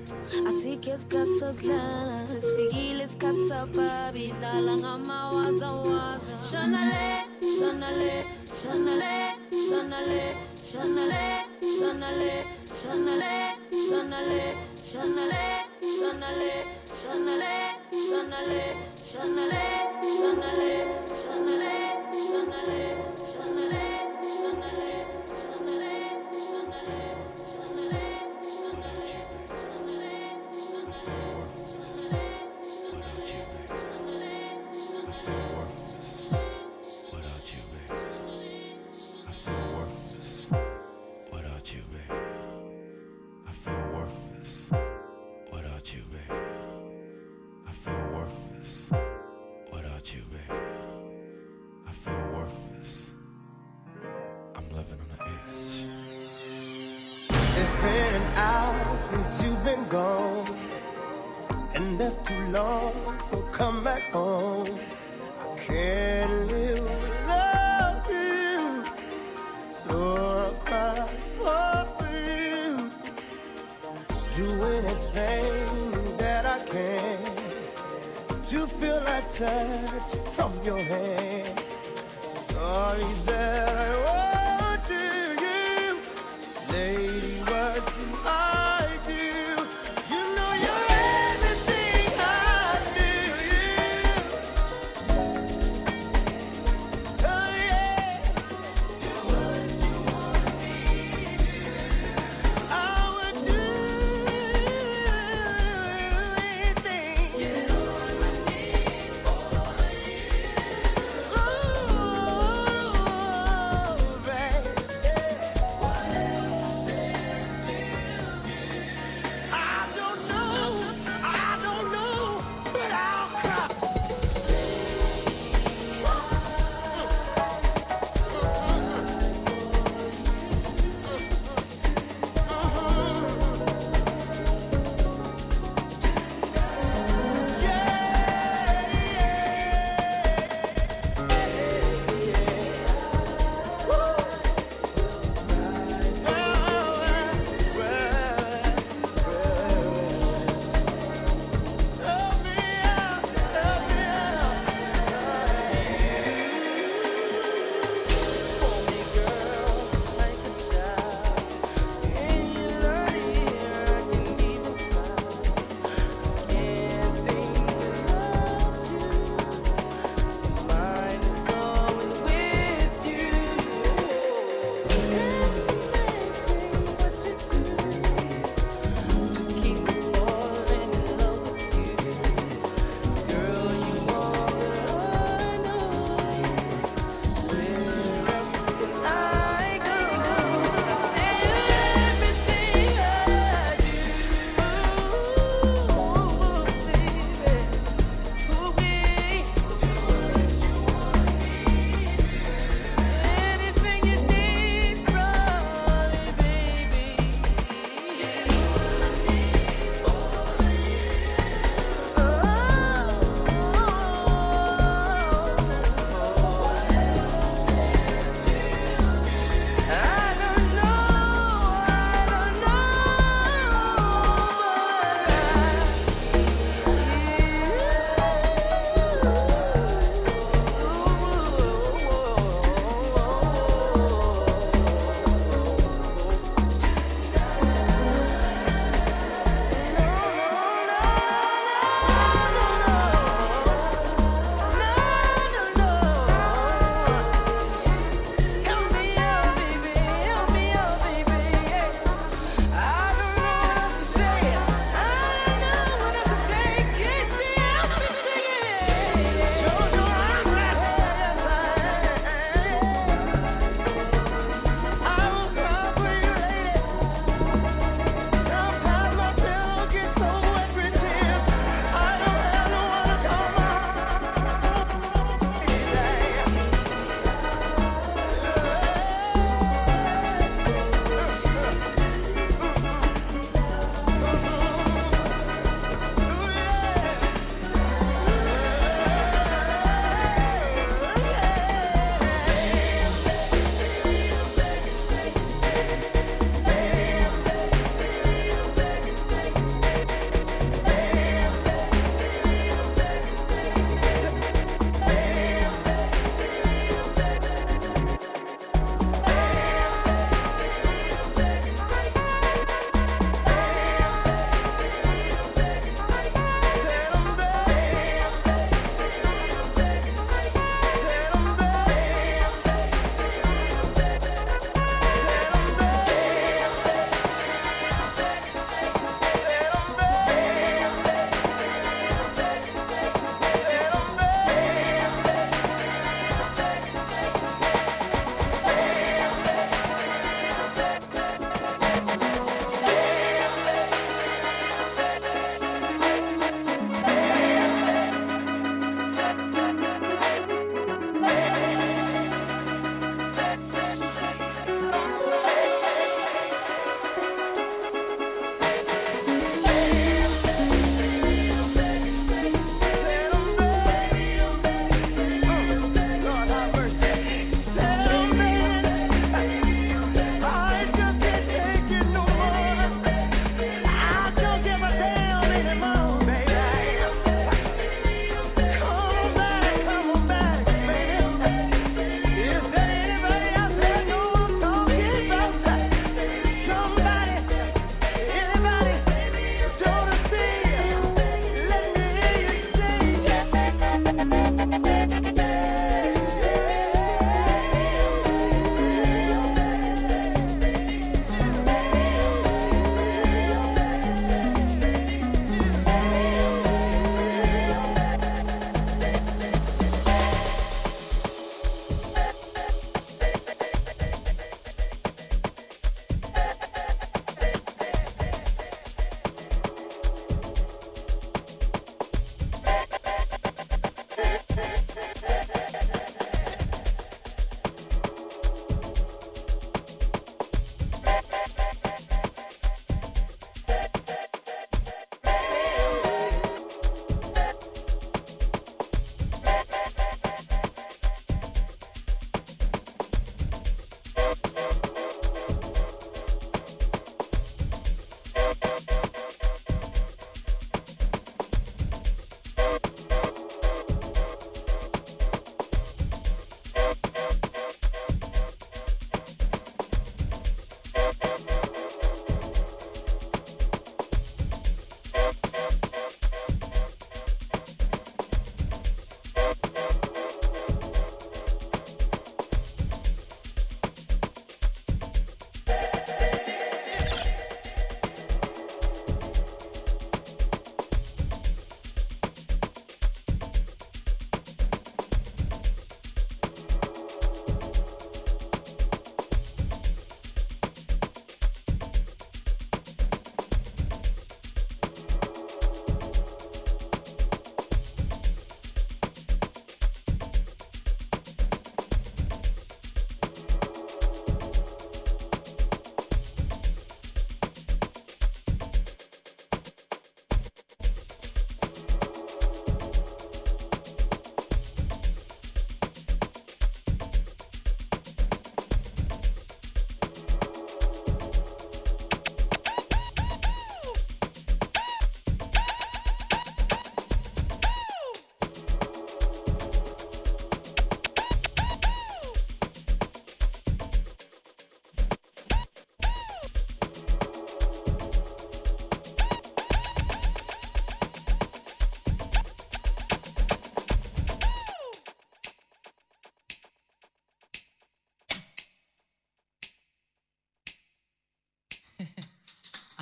Asikeskatsa dlala Sifikileskatsa babi Dlala ngama waza waza Shonale, shonale, shonale, shonale Shonale, shonale, shonale, shonale Shonale, shonale, shonale, shonale Shonale, shonale, shonale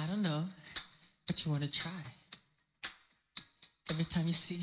I don't know, but you want to try. Every time you see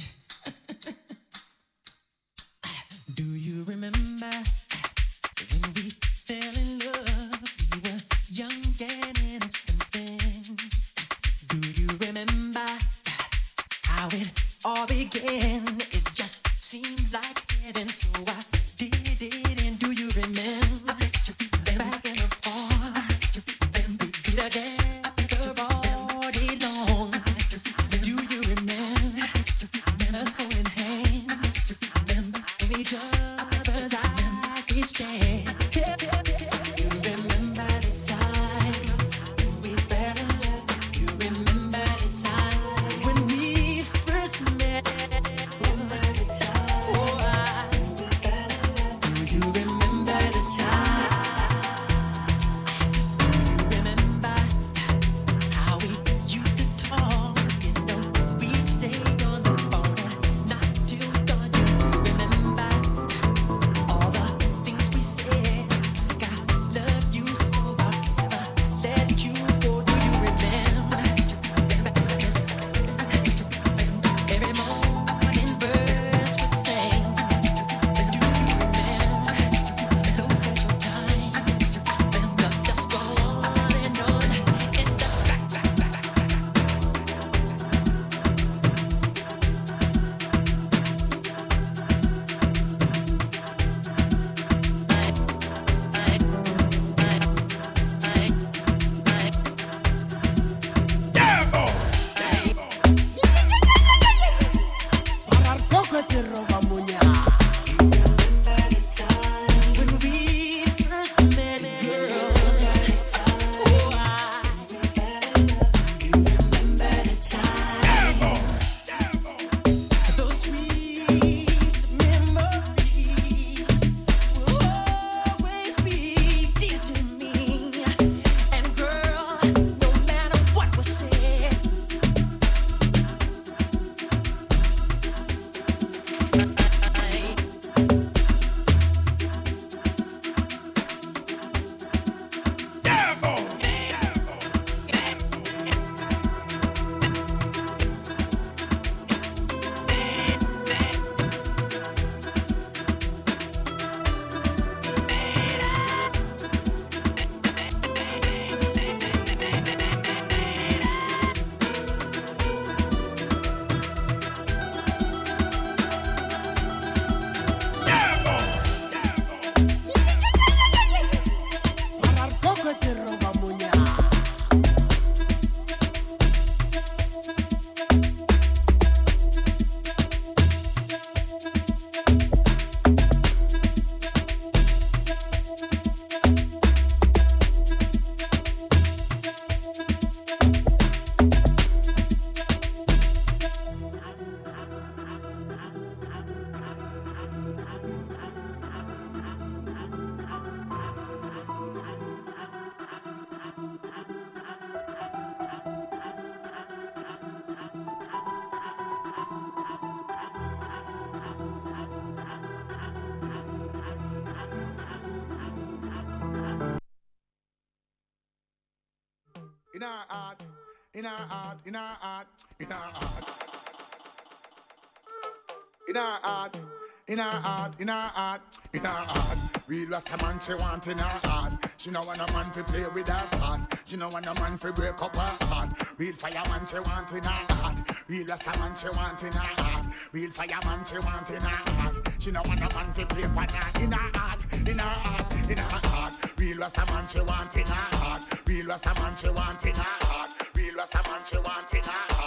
In her heart, in her heart, in her heart. Real Rasta man she want in her heart. She no want a man to play with her thoughts. She no want a man to break up her heart. Real fire man she want in her heart. Real Rasta man she want in her heart. Real fire man she want in her heart. She no want a man to play for her in her heart, in her heart, in her heart. Real Rasta man she want in her heart. Real Rasta man she want in her heart. Real Rasta man she want in her heart.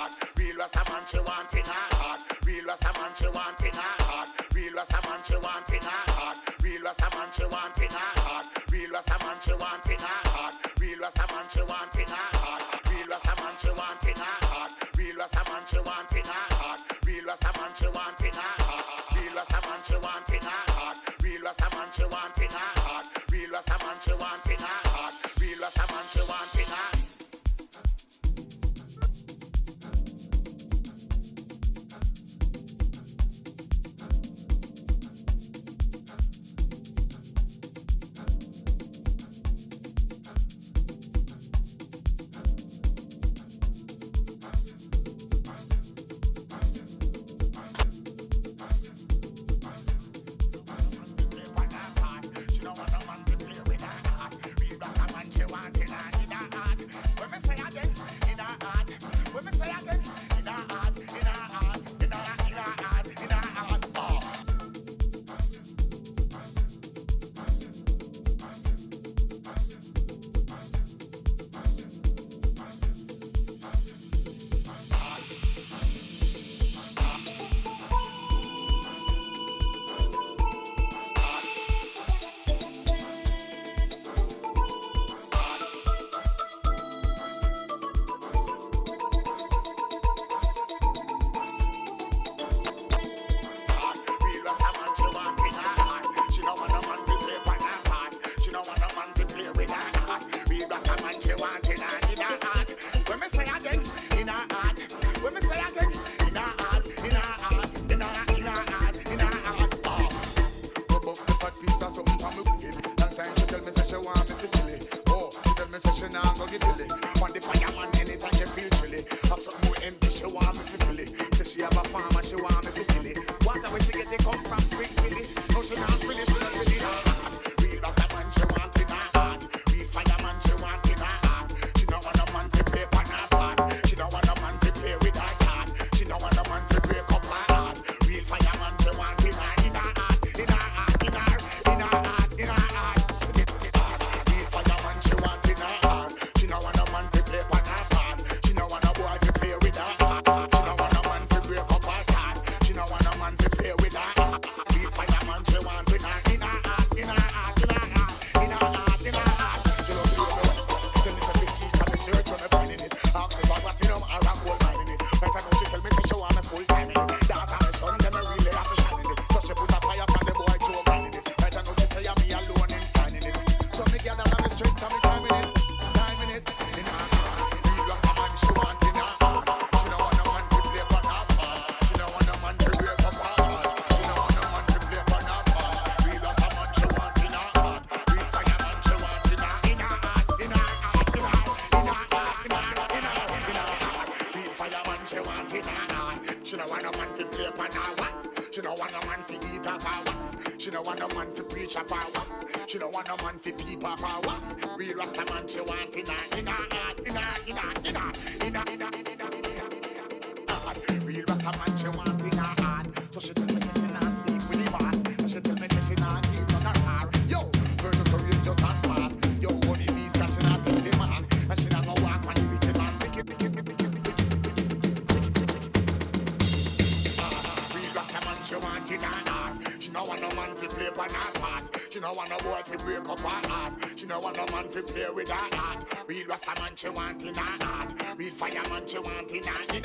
power. Real Rastaman she want in her want in her heart. Real fireman she want in her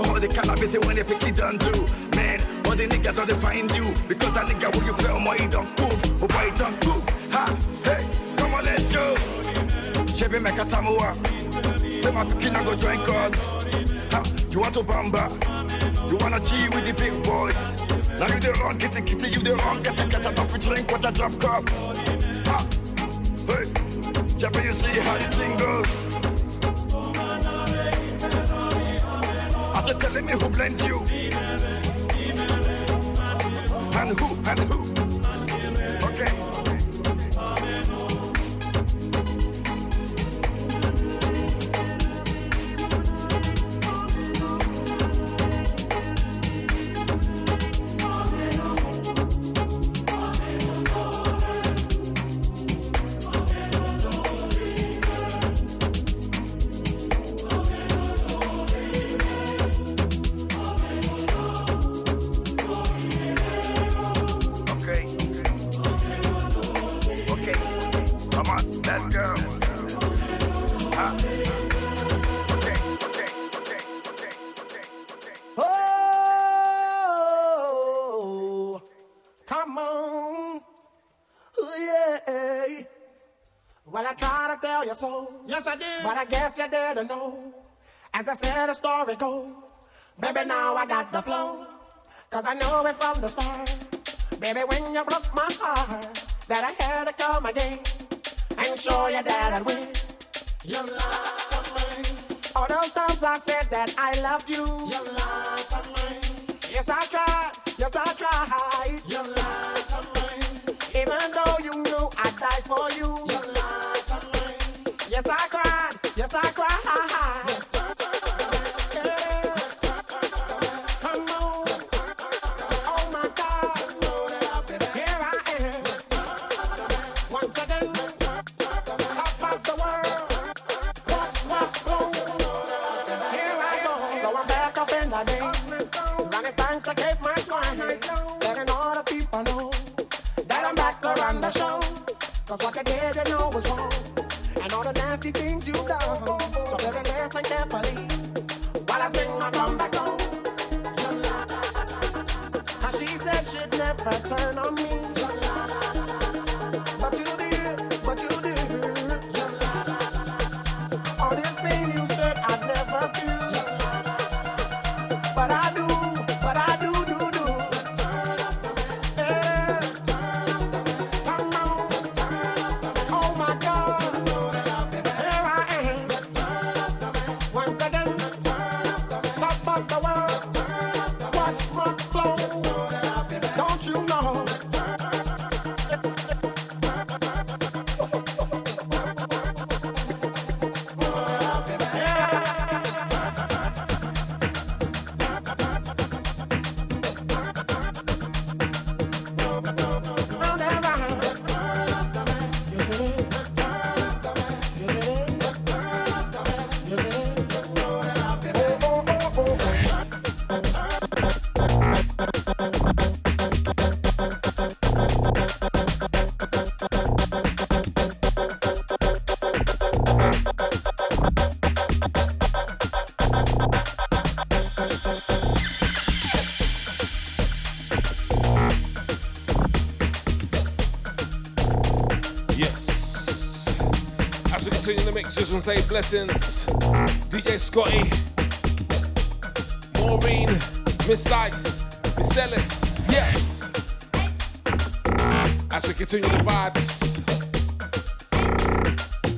For all the cannabis when they pick it done do. Man, all the niggas don't find you. Because that nigga when you play on my he don't move. Oh boy, he don't move. Ha, hey, come on, let's go. Chevy make a tamua. Say my kina go join God. Ha, you want to bamba? You wanna G with the big boys? Now you the wrong, it, get you the wrong, get it, get it, up, drink with a drop cup. Ha, hey, Chevy, you see how the thing goes? Who blends you. But I guess you didn't know. As the sad story goes, baby, now I got the flow. Cause I know it from the start. Baby, when you broke my heart, that I had to come again and show you that I'd win. You love to me. All those times I said that I loved you. You lied me. Yes, I tried. Yes, I tried. You love to me. Even though you knew I died for you. you the mix, just want to say blessings. DJ Scotty, Maureen, Miss Ice, Miss Ellis. Yes. As we continue the vibes.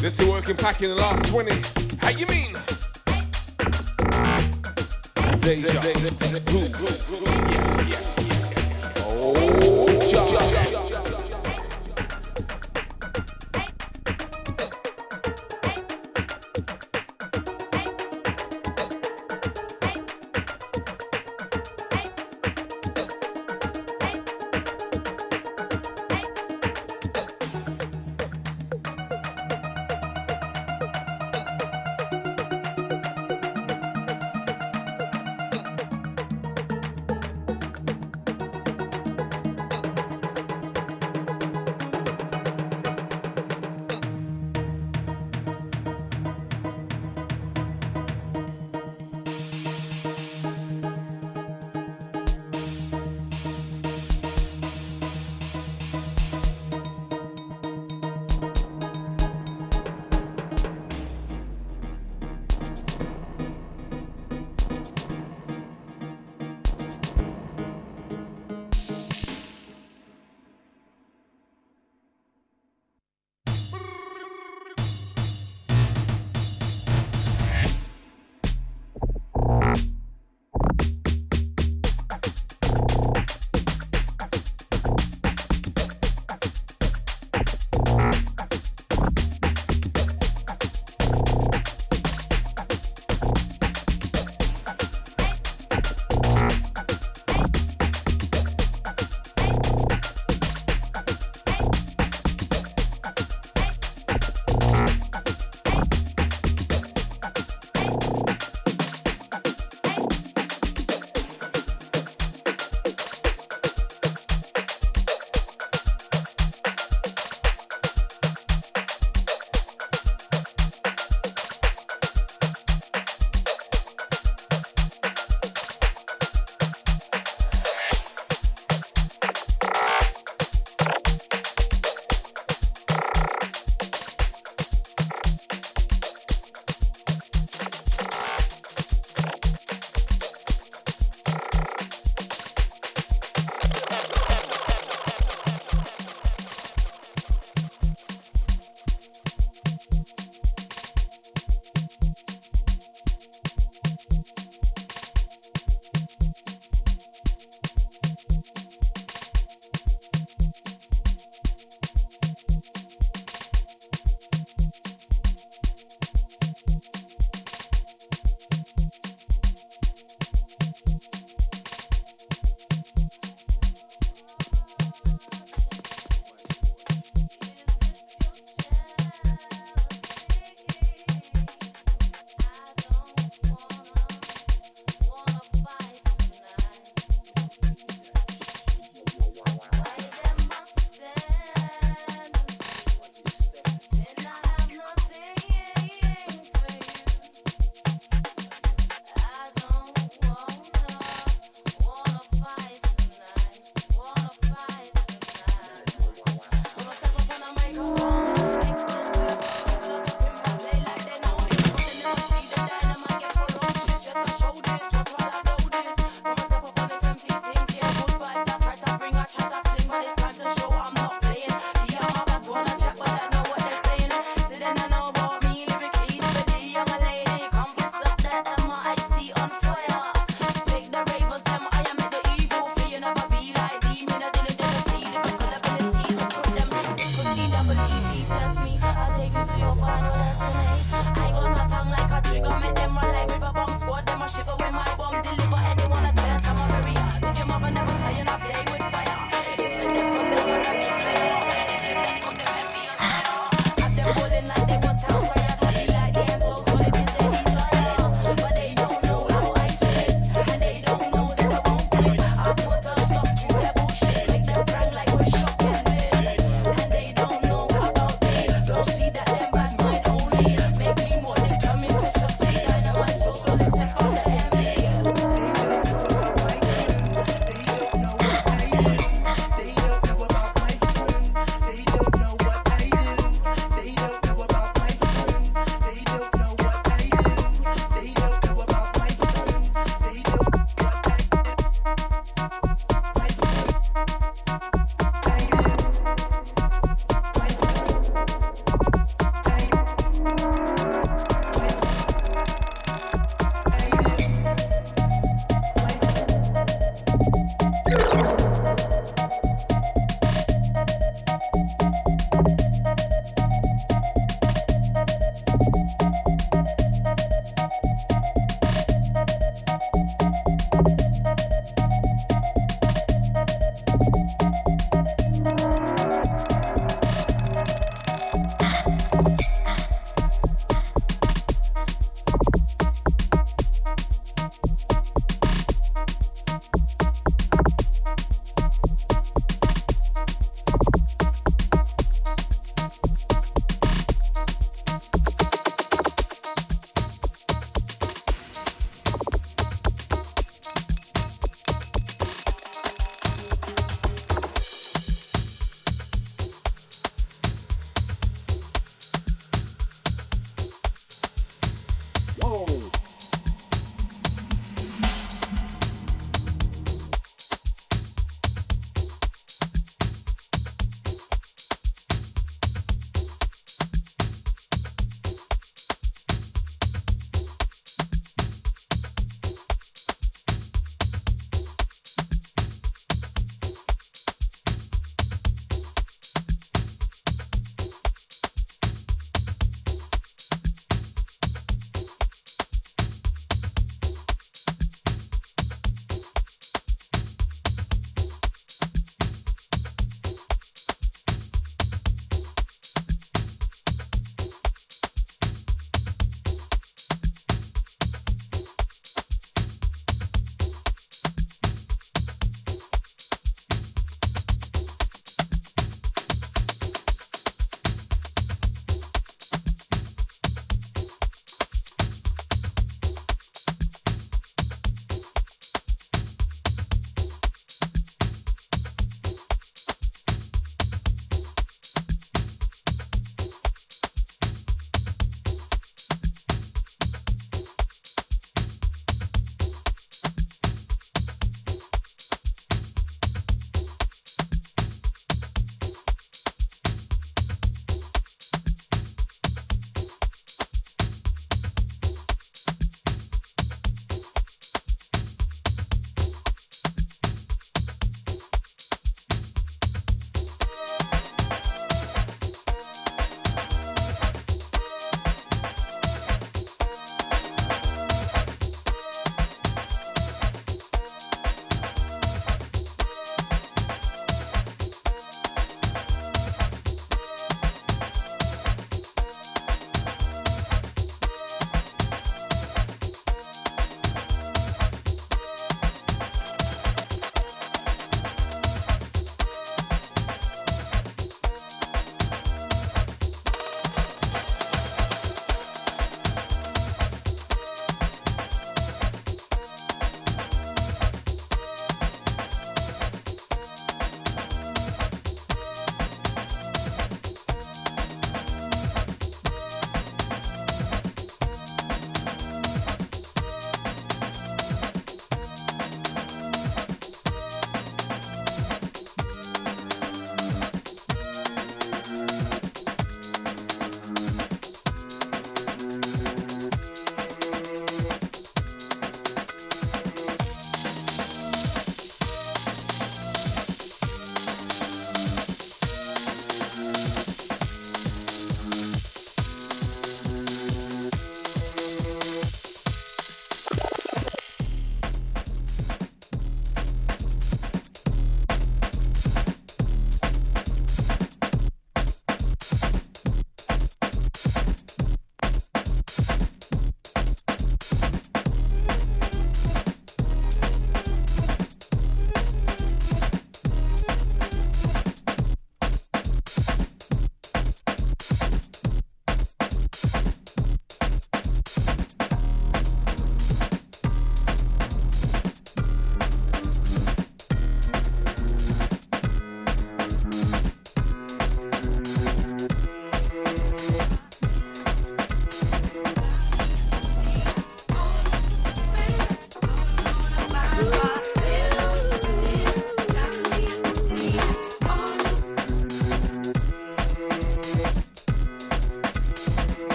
This is working pack in the last 20. How you mean? Deja. Vu. Yes, yes. Oh, ja. loud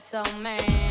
soul man. Just